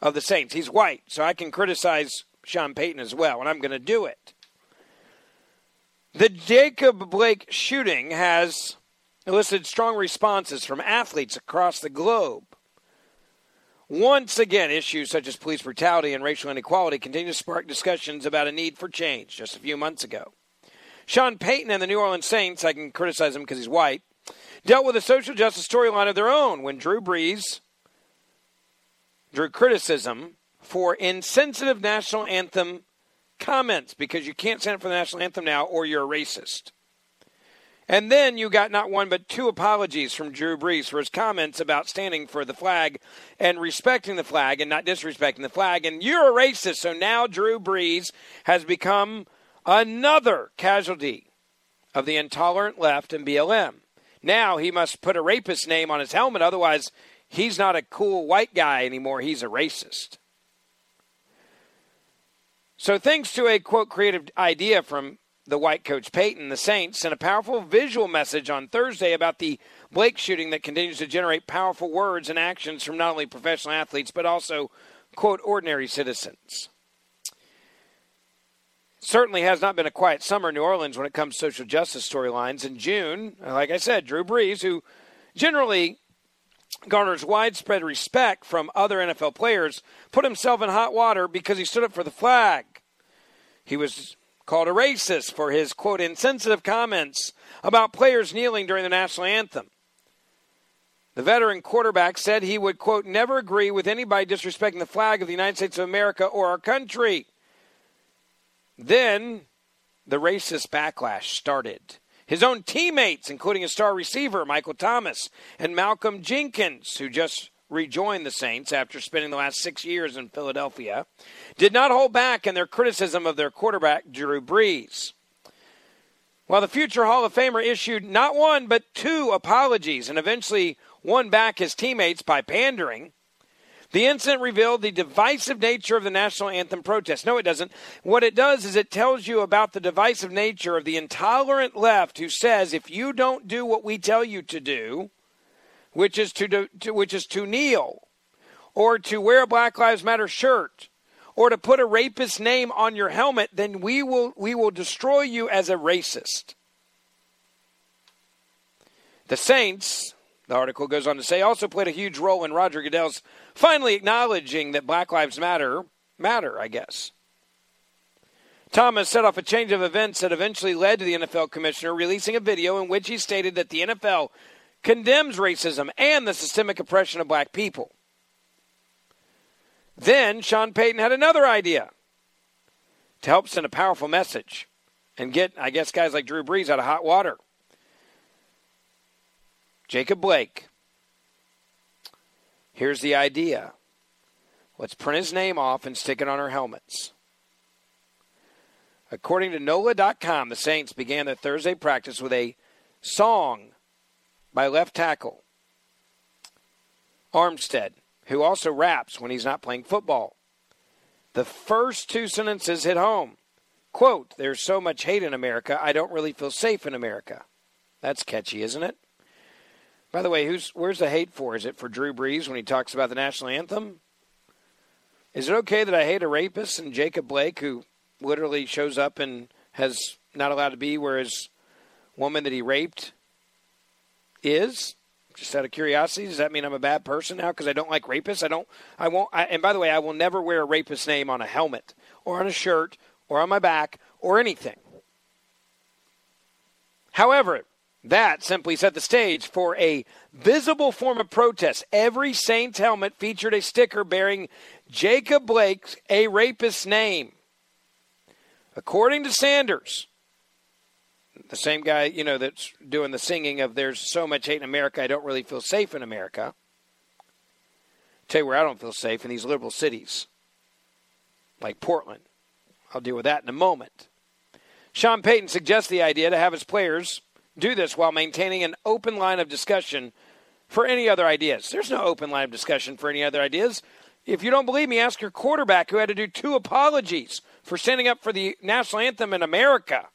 of the Saints. He's white, so I can criticize Sean Payton as well, and I'm going to do it. The Jacob Blake shooting has elicited strong responses from athletes across the globe. Once again, issues such as police brutality and racial inequality continue to spark discussions about a need for change just a few months ago. Sean Payton and the New Orleans Saints, I can criticize him because he's white, dealt with a social justice storyline of their own when Drew Brees drew criticism for insensitive national anthem comments because you can't stand for the national anthem now or you're a racist. And then you got not one but two apologies from Drew Brees for his comments about standing for the flag and respecting the flag and not disrespecting the flag. And you're a racist. So now Drew Brees has become another casualty of the intolerant left and BLM. Now he must put a rapist name on his helmet, otherwise, he's not a cool white guy anymore. He's a racist. So, thanks to a quote creative idea from the white coach Payton, the Saints sent a powerful visual message on Thursday about the Blake shooting that continues to generate powerful words and actions from not only professional athletes, but also, quote, ordinary citizens. Certainly has not been a quiet summer in New Orleans when it comes to social justice storylines. In June, like I said, Drew Brees, who generally garners widespread respect from other NFL players, put himself in hot water because he stood up for the flag. He was called a racist for his, quote, insensitive comments about players kneeling during the national anthem. The veteran quarterback said he would, quote, never agree with anybody disrespecting the flag of the United States of America or our country. Then the racist backlash started. His own teammates, including a star receiver, Michael Thomas, and Malcolm Jenkins, who just rejoined the Saints after spending the last six years in Philadelphia, did not hold back in their criticism of their quarterback, Drew Brees. While the future Hall of Famer issued not one, but two apologies and eventually won back his teammates by pandering, the incident revealed the divisive nature of the national anthem protest. No, it doesn't. What it does is it tells you about the divisive nature of the intolerant left who says if you don't do what we tell you to do, which is to, to which is to kneel, or to wear a Black Lives Matter shirt, or to put a rapist name on your helmet, then we will we will destroy you as a racist. The Saints, the article goes on to say, also played a huge role in Roger Goodell's finally acknowledging that Black Lives Matter matter, I guess. Thomas set off a change of events that eventually led to the NFL commissioner releasing a video in which he stated that the NFL condemns racism and the systemic oppression of black people. Then Sean Payton had another idea to help send a powerful message and get, I guess, guys like Drew Brees out of hot water. Jacob Blake. Here's the idea let's print his name off and stick it on our helmets. According to NOLA.com, the Saints began their Thursday practice with a song by left tackle Armstead, who also raps when he's not playing football. The first two sentences hit home. Quote, There's so much hate in America, I don't really feel safe in America. That's catchy, isn't it? By the way, who's where's the hate for? Is it for Drew Brees when he talks about the national anthem? Is it okay that I hate a rapist and Jacob Blake who literally shows up and has not allowed to be where his woman that he raped is? Just out of curiosity, does that mean I'm a bad person now because I don't like rapists? I don't. I won't. I, and by the way, I will never wear a rapist name on a helmet or on a shirt or on my back or anything. However, that simply set the stage for a visible form of protest. Every Saints helmet featured a sticker bearing Jacob Blake's a rapist's name. According to Sanders, the same guy, you know, that's doing the singing of There's so much hate in America, I don't really feel safe in America. Tell you where I don't feel safe in these liberal cities, like Portland. I'll deal with that in a moment. Sean Payton suggests the idea to have his players do this while maintaining an open line of discussion for any other ideas. There's no open line of discussion for any other ideas. If you don't believe me, ask your quarterback who had to do two apologies for standing up for the national anthem in America.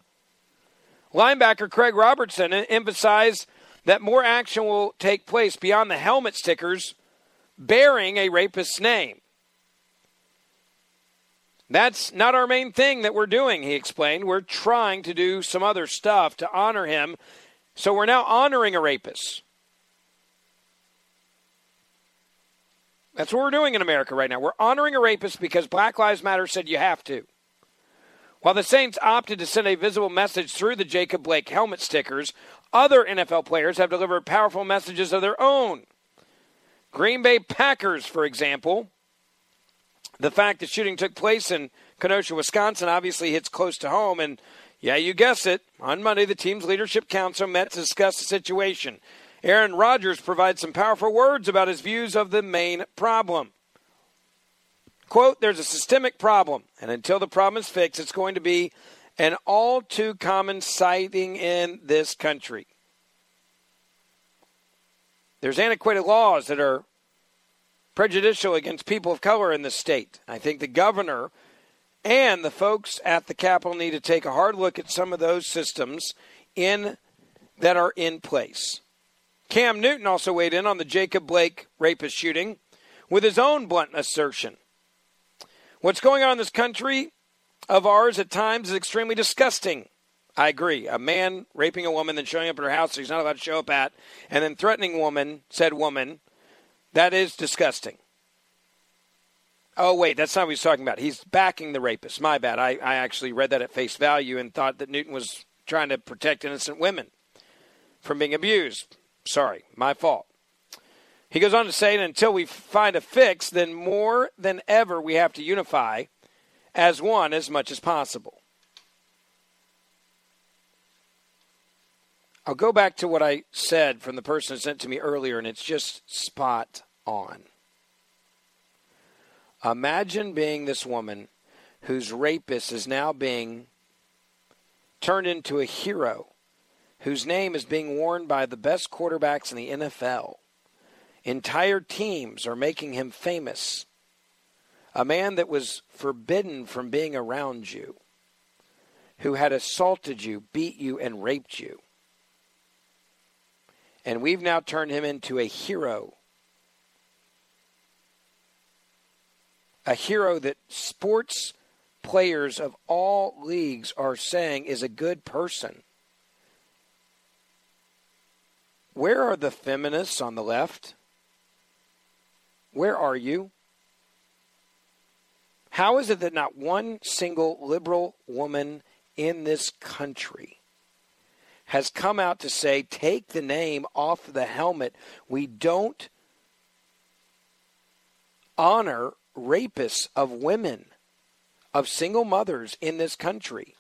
Linebacker Craig Robertson emphasized that more action will take place beyond the helmet stickers bearing a rapist's name. That's not our main thing that we're doing, he explained. We're trying to do some other stuff to honor him. So we're now honoring a rapist. That's what we're doing in America right now. We're honoring a rapist because Black Lives Matter said you have to. While the Saints opted to send a visible message through the Jacob Blake helmet stickers, other NFL players have delivered powerful messages of their own. Green Bay Packers, for example, the fact that shooting took place in Kenosha, Wisconsin, obviously hits close to home. And yeah, you guess it. On Monday, the team's leadership council met to discuss the situation. Aaron Rodgers provides some powerful words about his views of the main problem. Quote, there's a systemic problem, and until the problem is fixed, it's going to be an all too common sighting in this country. There's antiquated laws that are prejudicial against people of color in the state. I think the governor and the folks at the Capitol need to take a hard look at some of those systems in that are in place. Cam Newton also weighed in on the Jacob Blake rapist shooting with his own blunt assertion. What's going on in this country of ours at times is extremely disgusting. I agree. A man raping a woman, then showing up at her house he's not allowed to show up at, and then threatening woman, said woman, that is disgusting. Oh, wait, that's not what he's talking about. He's backing the rapist. My bad. I, I actually read that at face value and thought that Newton was trying to protect innocent women from being abused. Sorry, my fault. He goes on to say that until we find a fix, then more than ever we have to unify as one as much as possible. I'll go back to what I said from the person who sent to me earlier, and it's just spot on. Imagine being this woman whose rapist is now being turned into a hero, whose name is being worn by the best quarterbacks in the NFL. Entire teams are making him famous. A man that was forbidden from being around you, who had assaulted you, beat you, and raped you and we've now turned him into a hero. A hero that sports players of all leagues are saying is a good person. Where are the feminists on the left? Where are you? How is it that not one single liberal woman in this country has come out to say take the name off the helmet. We don't honor rapists of women, of single mothers in this country.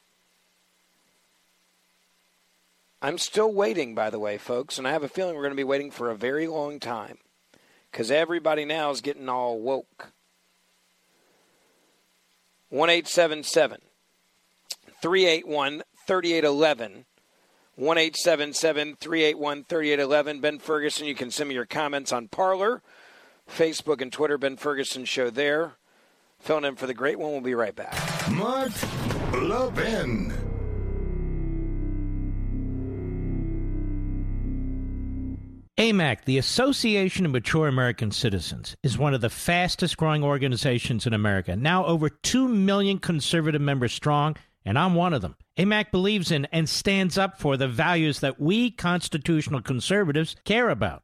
I'm still waiting, by the way, folks, and I have a feeling we're going to be waiting for a very long time because everybody now is getting all woke. 1 381 3811 one eight seven seven three eight one thirty eight eleven. Ben Ferguson, you can send me your comments on Parler, Facebook, and Twitter. Ben Ferguson Show there. Filling in for the great one. We'll be right back. Mark Levin. AMAC, the Association of Mature American Citizens, is one of the fastest growing organizations in America, now over 2 million conservative members strong, and I'm one of them. AMAC believes in and stands up for the values that we constitutional conservatives care about.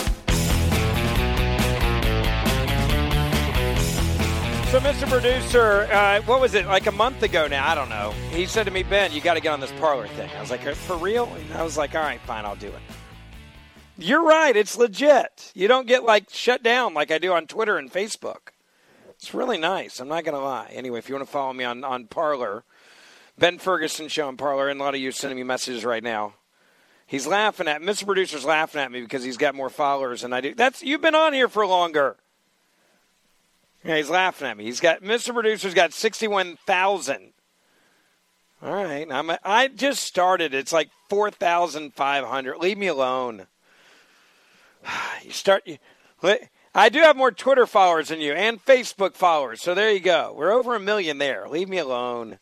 So, Mr. Producer, uh, what was it, like a month ago now? I don't know. He said to me, Ben, you got to get on this Parler thing. I was like, for real? And I was like, all right, fine, I'll do it. You're right, it's legit. You don't get like shut down like I do on Twitter and Facebook. It's really nice. I'm not going to lie. Anyway, if you want to follow me on, on Parler, Ben Ferguson Show on Parler, and a lot of you are sending me messages right now. He's laughing at Mr. Producer's laughing at me because he's got more followers than I do. That's you've been on here for longer. Yeah, he's laughing at me. He's got Mr. Producer's got sixty-one thousand. All right, I'm. I just started. It's like four thousand five hundred. Leave me alone. You start. You, I do have more Twitter followers than you and Facebook followers. So there you go. We're over a million there. Leave me alone.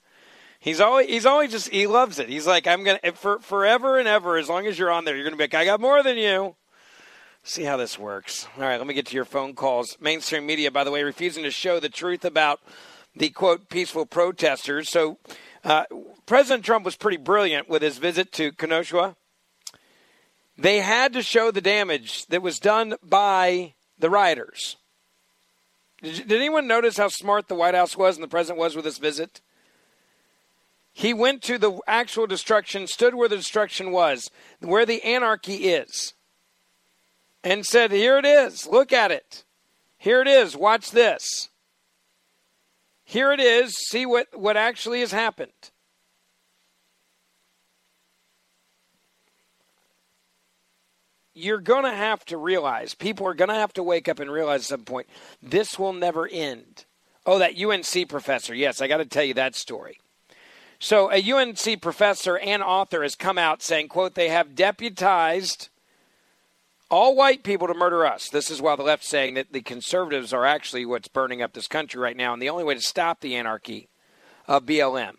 He's always he's always just he loves it. He's like I'm gonna for forever and ever. As long as you're on there, you're gonna be like I got more than you. See how this works. All right, let me get to your phone calls. Mainstream media, by the way, refusing to show the truth about the quote peaceful protesters. So, uh, President Trump was pretty brilliant with his visit to Kenosha. They had to show the damage that was done by the rioters. Did, did anyone notice how smart the White House was and the president was with this visit? He went to the actual destruction, stood where the destruction was, where the anarchy is and said, Here it is. Look at it. Here it is. Watch this. Here it is. See what, what actually has happened. You're going to have to realize, people are going to have to wake up and realize at some point, this will never end. Oh, that UNC professor. Yes, I got to tell you that story. So, a UNC professor and author has come out saying, quote, they have deputized all white people to murder us. This is why the left's saying that the conservatives are actually what's burning up this country right now, and the only way to stop the anarchy of BLM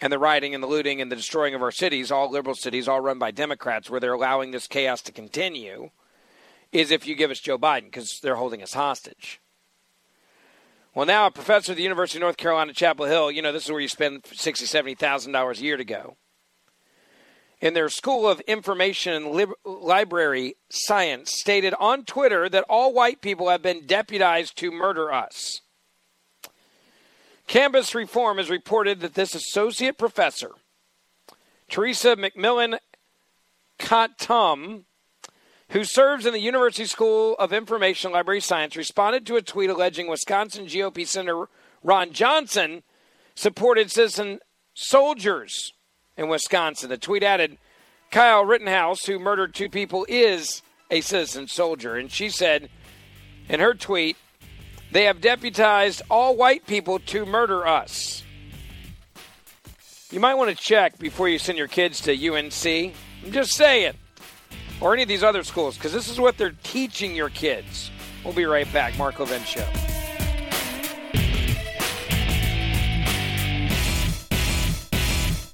and the rioting and the looting and the destroying of our cities, all liberal cities, all run by Democrats, where they're allowing this chaos to continue, is if you give us Joe Biden because they're holding us hostage. Well, now a professor at the University of North Carolina, Chapel Hill, you know, this is where you spend sixty, seventy thousand dollars a year to go in their School of Information and Lib- Library Science stated on Twitter that all white people have been deputized to murder us. Campus Reform has reported that this associate professor, Teresa McMillan Cottom, who serves in the University School of Information Library Science, responded to a tweet alleging Wisconsin GOP Senator Ron Johnson supported citizen soldiers in Wisconsin. The tweet added, Kyle Rittenhouse, who murdered two people, is a citizen soldier. And she said in her tweet, they have deputized all white people to murder us. You might want to check before you send your kids to UNC. I'm just saying. Or any of these other schools, because this is what they're teaching your kids. We'll be right back. Mark Levin Show.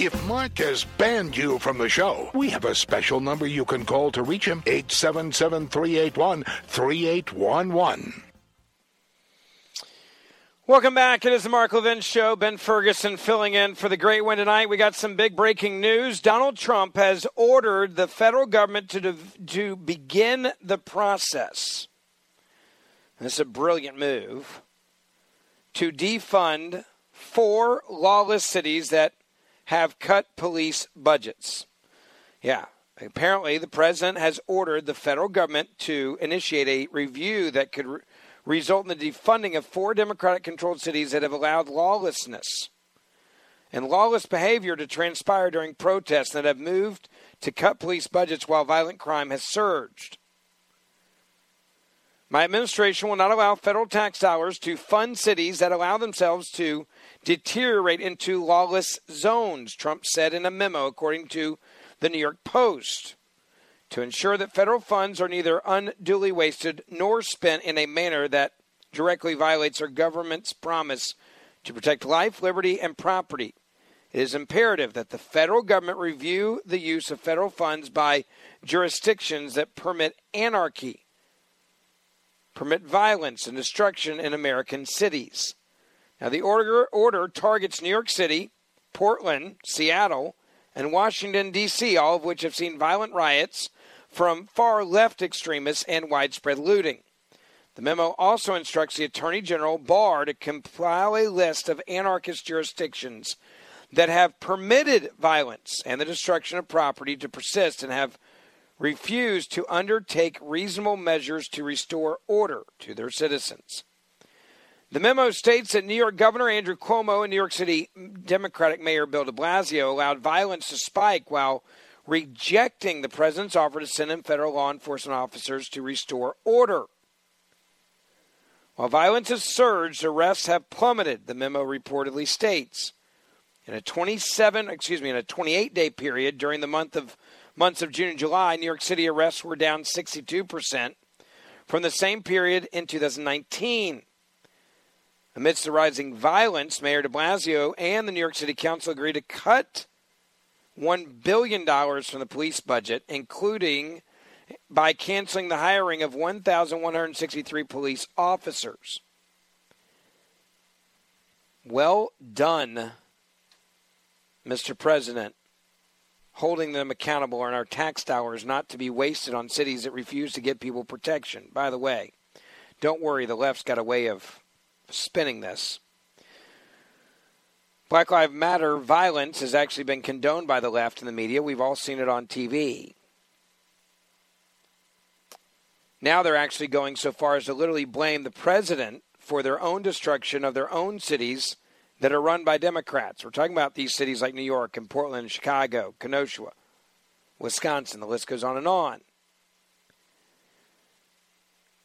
If Mark has banned you from the show, we have a special number you can call to reach him 877 381 3811. Welcome back. It is the Mark Levin Show. Ben Ferguson filling in for the great one tonight. We got some big breaking news. Donald Trump has ordered the federal government to, to begin the process. This is a brilliant move to defund four lawless cities that have cut police budgets. Yeah, apparently the president has ordered the federal government to initiate a review that could re- result in the defunding of four Democratic controlled cities that have allowed lawlessness and lawless behavior to transpire during protests that have moved to cut police budgets while violent crime has surged. My administration will not allow federal tax dollars to fund cities that allow themselves to deteriorate into lawless zones, Trump said in a memo, according to the New York Post. To ensure that federal funds are neither unduly wasted nor spent in a manner that directly violates our government's promise to protect life, liberty, and property. It is imperative that the federal government review the use of federal funds by jurisdictions that permit anarchy, permit violence and destruction in American cities. Now, the order, order targets New York City, Portland, Seattle, and Washington, D.C., all of which have seen violent riots from far left extremists and widespread looting. The memo also instructs the Attorney General Barr to compile a list of anarchist jurisdictions that have permitted violence and the destruction of property to persist and have refused to undertake reasonable measures to restore order to their citizens. The memo states that New York Governor Andrew Cuomo and New York City Democratic Mayor Bill de Blasio allowed violence to spike while rejecting the president's offer to send in federal law enforcement officers to restore order. While violence has surged, arrests have plummeted, the memo reportedly states. In a 27, excuse me, in a 28-day period during the month of months of June and July, New York City arrests were down 62% from the same period in 2019. Amidst the rising violence, Mayor de Blasio and the New York City Council agreed to cut $1 billion from the police budget, including by canceling the hiring of 1,163 police officers. Well done, Mr. President, holding them accountable and our tax dollars not to be wasted on cities that refuse to give people protection. By the way, don't worry, the left's got a way of spinning this. Black Lives Matter violence has actually been condoned by the left and the media. We've all seen it on TV. Now they're actually going so far as to literally blame the president for their own destruction of their own cities that are run by Democrats. We're talking about these cities like New York and Portland and Chicago, Kenosha, Wisconsin. The list goes on and on.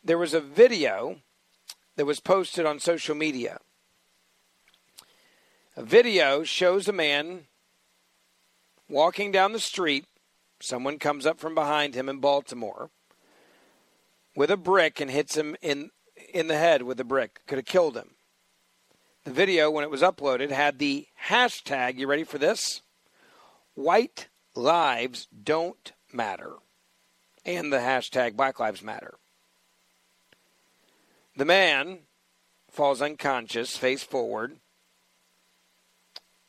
There was a video that was posted on social media. A video shows a man walking down the street. Someone comes up from behind him in Baltimore with a brick and hits him in in the head with a brick. Could have killed him. The video, when it was uploaded, had the hashtag. You ready for this? White lives don't matter, and the hashtag Black Lives Matter. The man falls unconscious, face forward,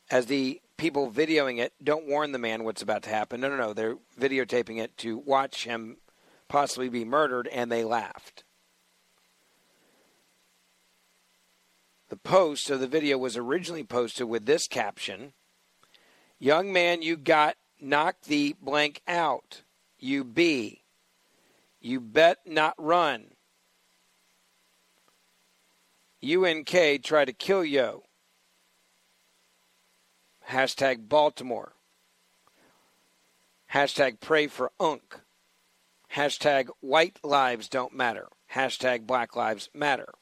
as the people videoing it don't warn the man what's about to happen. No, no, no. They're videotaping it to watch him possibly be murdered, and they laughed. The post of the video was originally posted with this caption Young man, you got knocked the blank out. You be. You bet not run. UNK try to kill yo. Hashtag Baltimore. Hashtag pray for Unk. Hashtag white lives don't matter. Hashtag black lives matter.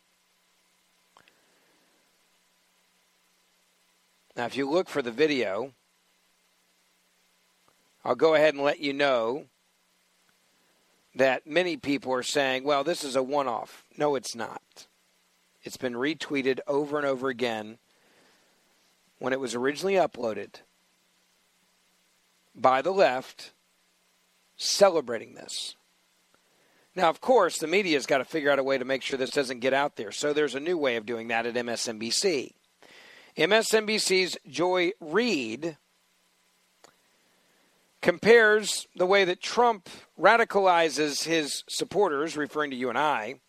Now, if you look for the video, I'll go ahead and let you know that many people are saying, well, this is a one off. No, it's not. It's been retweeted over and over again when it was originally uploaded by the left celebrating this. Now, of course, the media's got to figure out a way to make sure this doesn't get out there. So there's a new way of doing that at MSNBC. MSNBC's Joy Reid compares the way that Trump radicalizes his supporters, referring to you and I,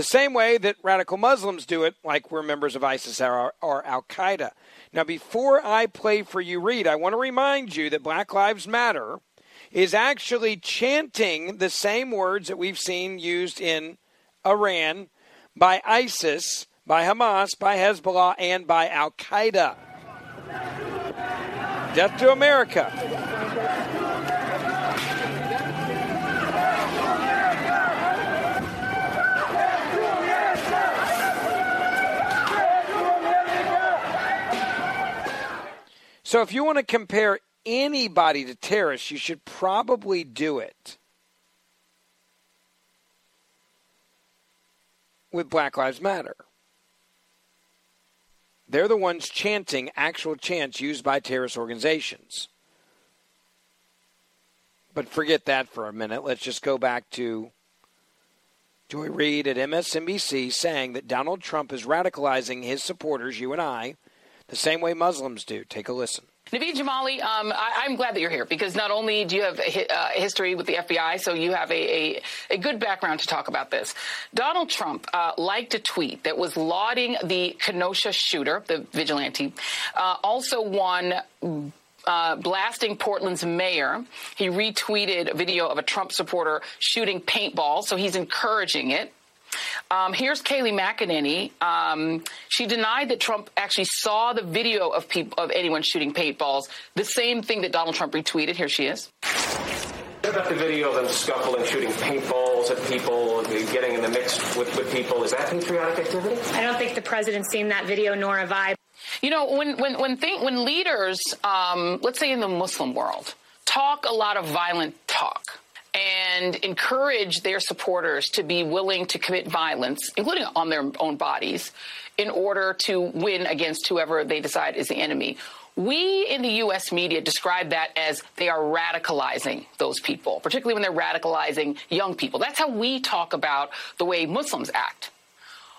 the same way that radical Muslims do it, like we're members of ISIS or, or Al Qaeda. Now, before I play for you, Reid, I want to remind you that Black Lives Matter is actually chanting the same words that we've seen used in Iran by ISIS by Hamas, by Hezbollah, and by Al Qaeda. Death to America. So, if you want to compare anybody to terrorists, you should probably do it with Black Lives Matter. They're the ones chanting actual chants used by terrorist organizations. But forget that for a minute. Let's just go back to Joy Reid at MSNBC saying that Donald Trump is radicalizing his supporters, you and I, the same way Muslims do. Take a listen. Naveed Jamali, um, I, am glad that you're here because not only do you have a uh, history with the FBI, so you have a, a, a, good background to talk about this. Donald Trump uh, liked a tweet that was lauding the Kenosha shooter, the vigilante, uh, also one uh, blasting Portland's mayor. He retweeted a video of a Trump supporter shooting paintballs, so he's encouraging it. Um, here's Kayleigh McEnany. Um, she denied that Trump actually saw the video of people of anyone shooting paintballs. The same thing that Donald Trump retweeted. Here she is. About the video of them scuffling, shooting paintballs at people, getting in the mix with, with people? Is that patriotic activity? I don't think the president's seen that video, nor have I. You know, when when when, think, when leaders, um, let's say in the Muslim world, talk a lot of violent talk and encourage their supporters to be willing to commit violence, including on their own bodies, in order to win against whoever they decide is the enemy. We in the U.S. media describe that as they are radicalizing those people, particularly when they're radicalizing young people. That's how we talk about the way Muslims act.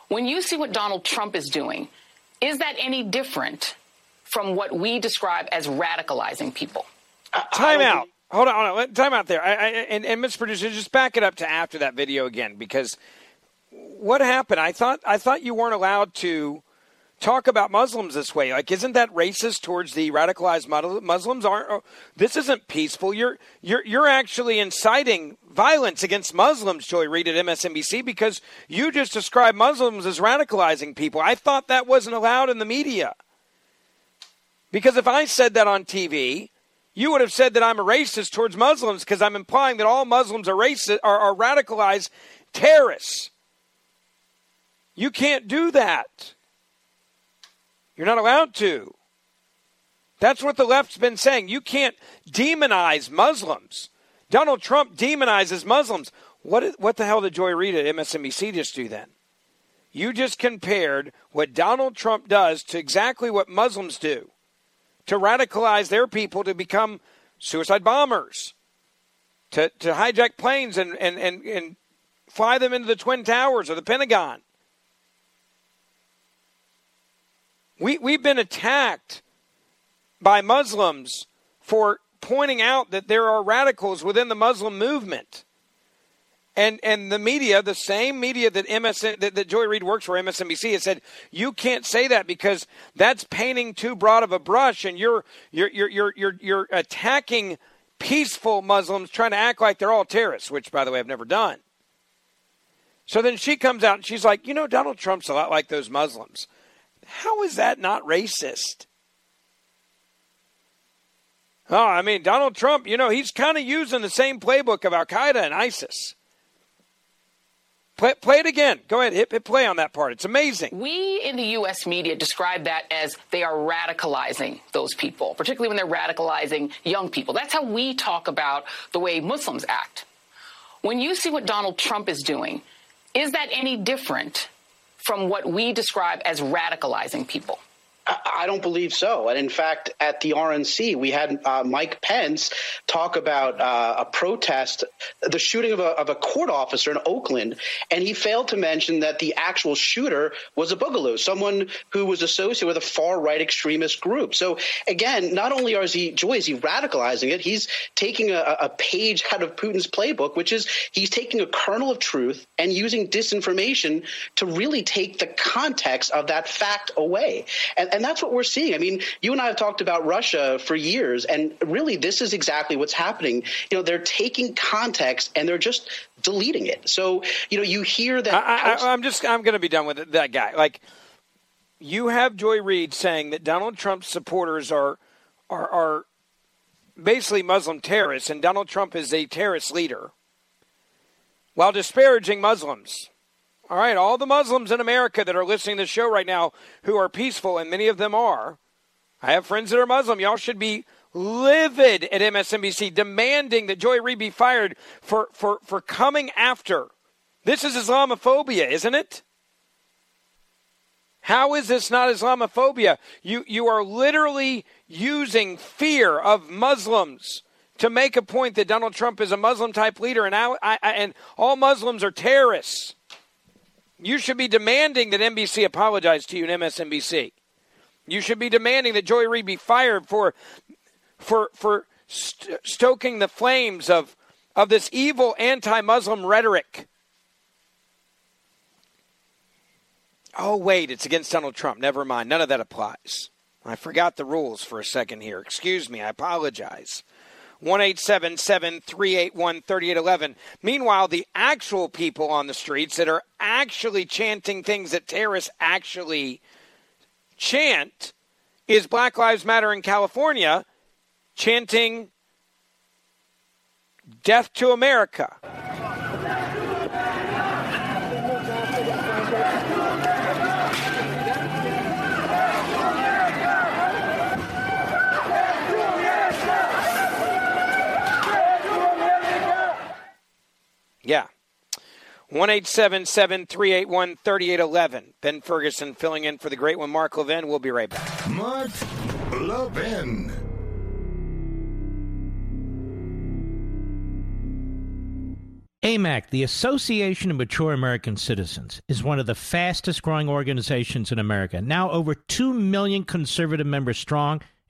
When you see what Donald Trump is doing, is that any different from what we describe as radicalizing people? Time out. Hold on, hold on. Time out there. I, I, and, and Mr. Producer, just back it up to after that video again, because what happened? I thought I thought you weren't allowed to talk about Muslims this way. Like, isn't that racist towards the radicalized Muslims? Aren't oh, this isn't peaceful? You're you're you're actually inciting violence against Muslims. Joy Reid at MSNBC because you just described Muslims as radicalizing people. I thought that wasn't allowed in the media. Because if I said that on TV, you would have said that I'm a racist towards Muslims because I'm implying that all Muslims are racist are, are radicalized terrorists. You can't do that. You're not allowed to. That's what the left's been saying. You can't demonize Muslims. Donald Trump demonizes Muslims. What, what the hell did Joy Reid at MSNBC just do then? You just compared what Donald Trump does to exactly what Muslims do to radicalize their people to become suicide bombers, to, to hijack planes and, and, and, and fly them into the Twin Towers or the Pentagon. We, we've been attacked by Muslims for pointing out that there are radicals within the Muslim movement. And and the media, the same media that MSN that, that Joy Reid works for, MSNBC, has said you can't say that because that's painting too broad of a brush, and you're you're you're you're you're, you're attacking peaceful Muslims, trying to act like they're all terrorists, which, by the way, I've never done. So then she comes out and she's like, you know, Donald Trump's a lot like those Muslims. How is that not racist? Oh, I mean, Donald Trump, you know, he's kind of using the same playbook of Al Qaeda and ISIS. Play, play it again. Go ahead, hit, hit play on that part. It's amazing. We in the U.S. media describe that as they are radicalizing those people, particularly when they're radicalizing young people. That's how we talk about the way Muslims act. When you see what Donald Trump is doing, is that any different from what we describe as radicalizing people? I don't believe so. And in fact, at the RNC, we had uh, Mike Pence talk about uh, a protest, the shooting of a, of a, court officer in Oakland, and he failed to mention that the actual shooter was a boogaloo, someone who was associated with a far right extremist group. So again, not only is he Joy is he radicalizing it, he's taking a, a page out of Putin's playbook, which is he's taking a kernel of truth and using disinformation to really take the context of that fact away. And, and that's what we're seeing. I mean, you and I have talked about Russia for years, and really, this is exactly what's happening. You know, they're taking context and they're just deleting it. So, you know, you hear that. I, am just, I'm going to be done with it, that guy. Like, you have Joy Reid saying that Donald Trump's supporters are, are, are basically Muslim terrorists, and Donald Trump is a terrorist leader, while disparaging Muslims. All right, all the Muslims in America that are listening to the show right now who are peaceful, and many of them are. I have friends that are Muslim. Y'all should be livid at MSNBC, demanding that Joy Reid be fired for, for, for coming after. This is Islamophobia, isn't it? How is this not Islamophobia? You, you are literally using fear of Muslims to make a point that Donald Trump is a Muslim type leader and, I, I, and all Muslims are terrorists. You should be demanding that NBC apologize to you and MSNBC. You should be demanding that Joy Reid be fired for for for st- stoking the flames of of this evil anti-Muslim rhetoric. Oh wait, it's against Donald Trump. Never mind. None of that applies. I forgot the rules for a second here. Excuse me. I apologize. 1 381 3811. Meanwhile, the actual people on the streets that are actually chanting things that terrorists actually chant is Black Lives Matter in California chanting Death to America. Yeah. 1 381 3811. Ben Ferguson filling in for the great one, Mark Levin. We'll be right back. Mark Levin. AMAC, the Association of Mature American Citizens, is one of the fastest growing organizations in America. Now over 2 million conservative members strong,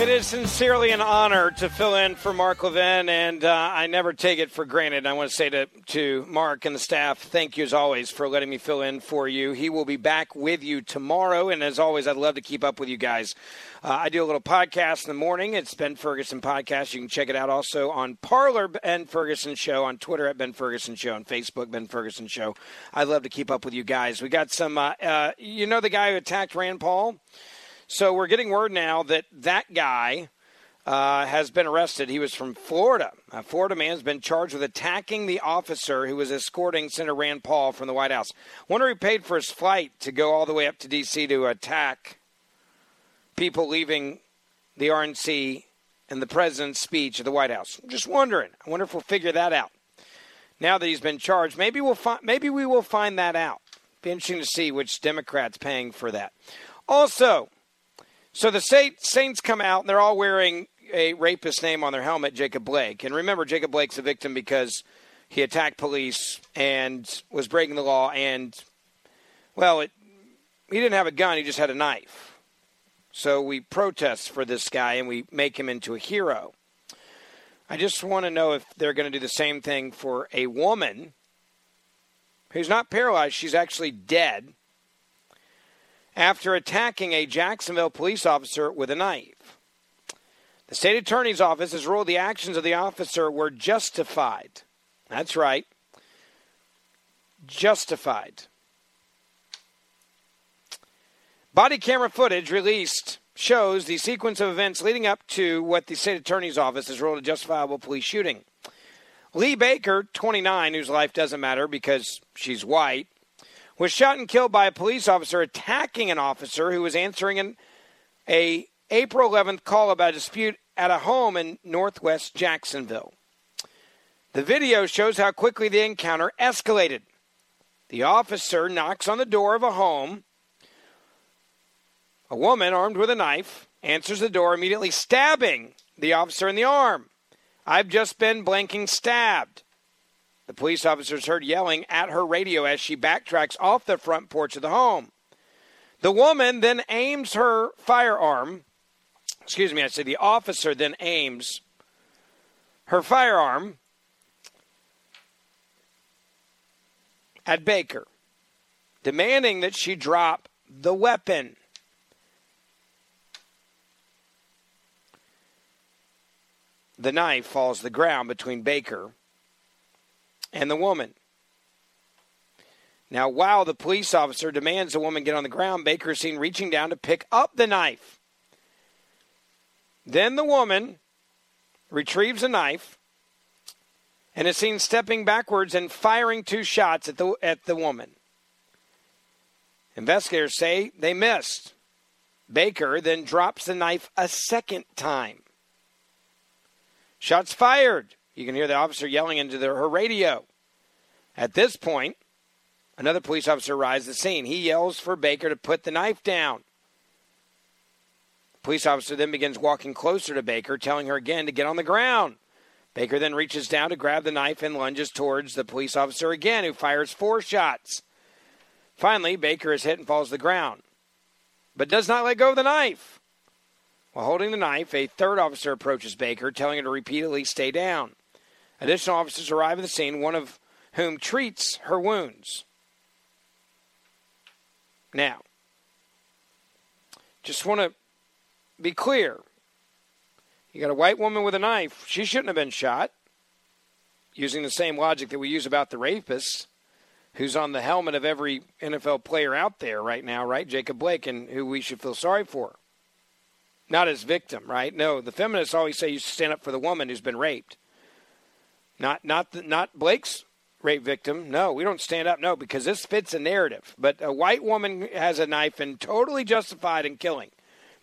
It is sincerely an honor to fill in for Mark Levin, and uh, I never take it for granted. I want to say to, to Mark and the staff, thank you as always for letting me fill in for you. He will be back with you tomorrow, and as always, I'd love to keep up with you guys. Uh, I do a little podcast in the morning. It's Ben Ferguson Podcast. You can check it out also on Parler Ben Ferguson Show, on Twitter at Ben Ferguson Show, on Facebook Ben Ferguson Show. I'd love to keep up with you guys. We got some, uh, uh you know, the guy who attacked Rand Paul? So we're getting word now that that guy uh, has been arrested. He was from Florida. A Florida man has been charged with attacking the officer who was escorting Senator Rand Paul from the White House. Wonder he paid for his flight to go all the way up to D.C. to attack people leaving the RNC and the president's speech at the White House. I'm just wondering. I wonder if we'll figure that out. Now that he's been charged, maybe we'll find. Maybe we will find that out. Be interesting to see which Democrats paying for that. Also, so the Saints come out and they're all wearing a rapist name on their helmet, Jacob Blake. And remember, Jacob Blake's a victim because he attacked police and was breaking the law. And, well, it, he didn't have a gun, he just had a knife. So we protest for this guy and we make him into a hero. I just want to know if they're going to do the same thing for a woman who's not paralyzed, she's actually dead after attacking a Jacksonville police officer with a knife. The state attorney's office has ruled the actions of the officer were justified. That's right. Justified. Body camera footage released shows the sequence of events leading up to what the state attorney's office has ruled a justifiable police shooting. Lee Baker, 29, whose life doesn't matter because she's white, was shot and killed by a police officer attacking an officer who was answering an a April 11th call about a dispute at a home in northwest Jacksonville. The video shows how quickly the encounter escalated. The officer knocks on the door of a home. A woman armed with a knife answers the door, immediately stabbing the officer in the arm. I've just been blanking stabbed. The police officers heard yelling at her radio as she backtracks off the front porch of the home. The woman then aims her firearm. Excuse me, I said the officer then aims her firearm at Baker, demanding that she drop the weapon. The knife falls to the ground between Baker and the woman. Now, while the police officer demands the woman get on the ground, Baker is seen reaching down to pick up the knife. Then the woman retrieves a knife and is seen stepping backwards and firing two shots at the, at the woman. Investigators say they missed. Baker then drops the knife a second time. Shots fired. You can hear the officer yelling into the, her radio. At this point, another police officer arrives at the scene. He yells for Baker to put the knife down. The police officer then begins walking closer to Baker, telling her again to get on the ground. Baker then reaches down to grab the knife and lunges towards the police officer again, who fires four shots. Finally, Baker is hit and falls to the ground, but does not let go of the knife. While holding the knife, a third officer approaches Baker, telling her to repeatedly stay down. Additional officers arrive at the scene, one of whom treats her wounds. Now, just want to be clear. You got a white woman with a knife. She shouldn't have been shot. Using the same logic that we use about the rapist, who's on the helmet of every NFL player out there right now, right? Jacob Blake, and who we should feel sorry for not as victim, right? No, the feminists always say you stand up for the woman who's been raped. Not not the, not Blake's rape victim. No, we don't stand up. No, because this fits a narrative. But a white woman has a knife and totally justified in killing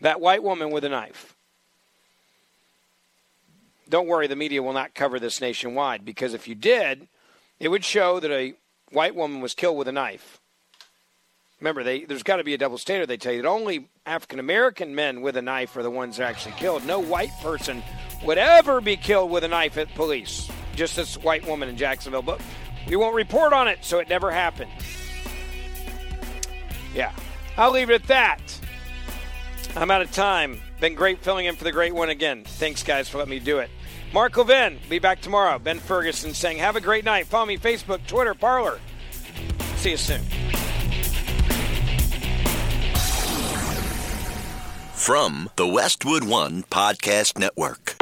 that white woman with a knife. Don't worry, the media will not cover this nationwide because if you did, it would show that a white woman was killed with a knife. Remember, they, there's got to be a double standard. They tell you that only African American men with a knife are the ones that are actually killed. No white person would ever be killed with a knife at police. Just this white woman in Jacksonville. But we won't report on it, so it never happened. Yeah. I'll leave it at that. I'm out of time. Been great filling in for the great one again. Thanks, guys, for letting me do it. Mark Levin, be back tomorrow. Ben Ferguson saying, have a great night. Follow me Facebook, Twitter, Parler. See you soon. From the Westwood One Podcast Network.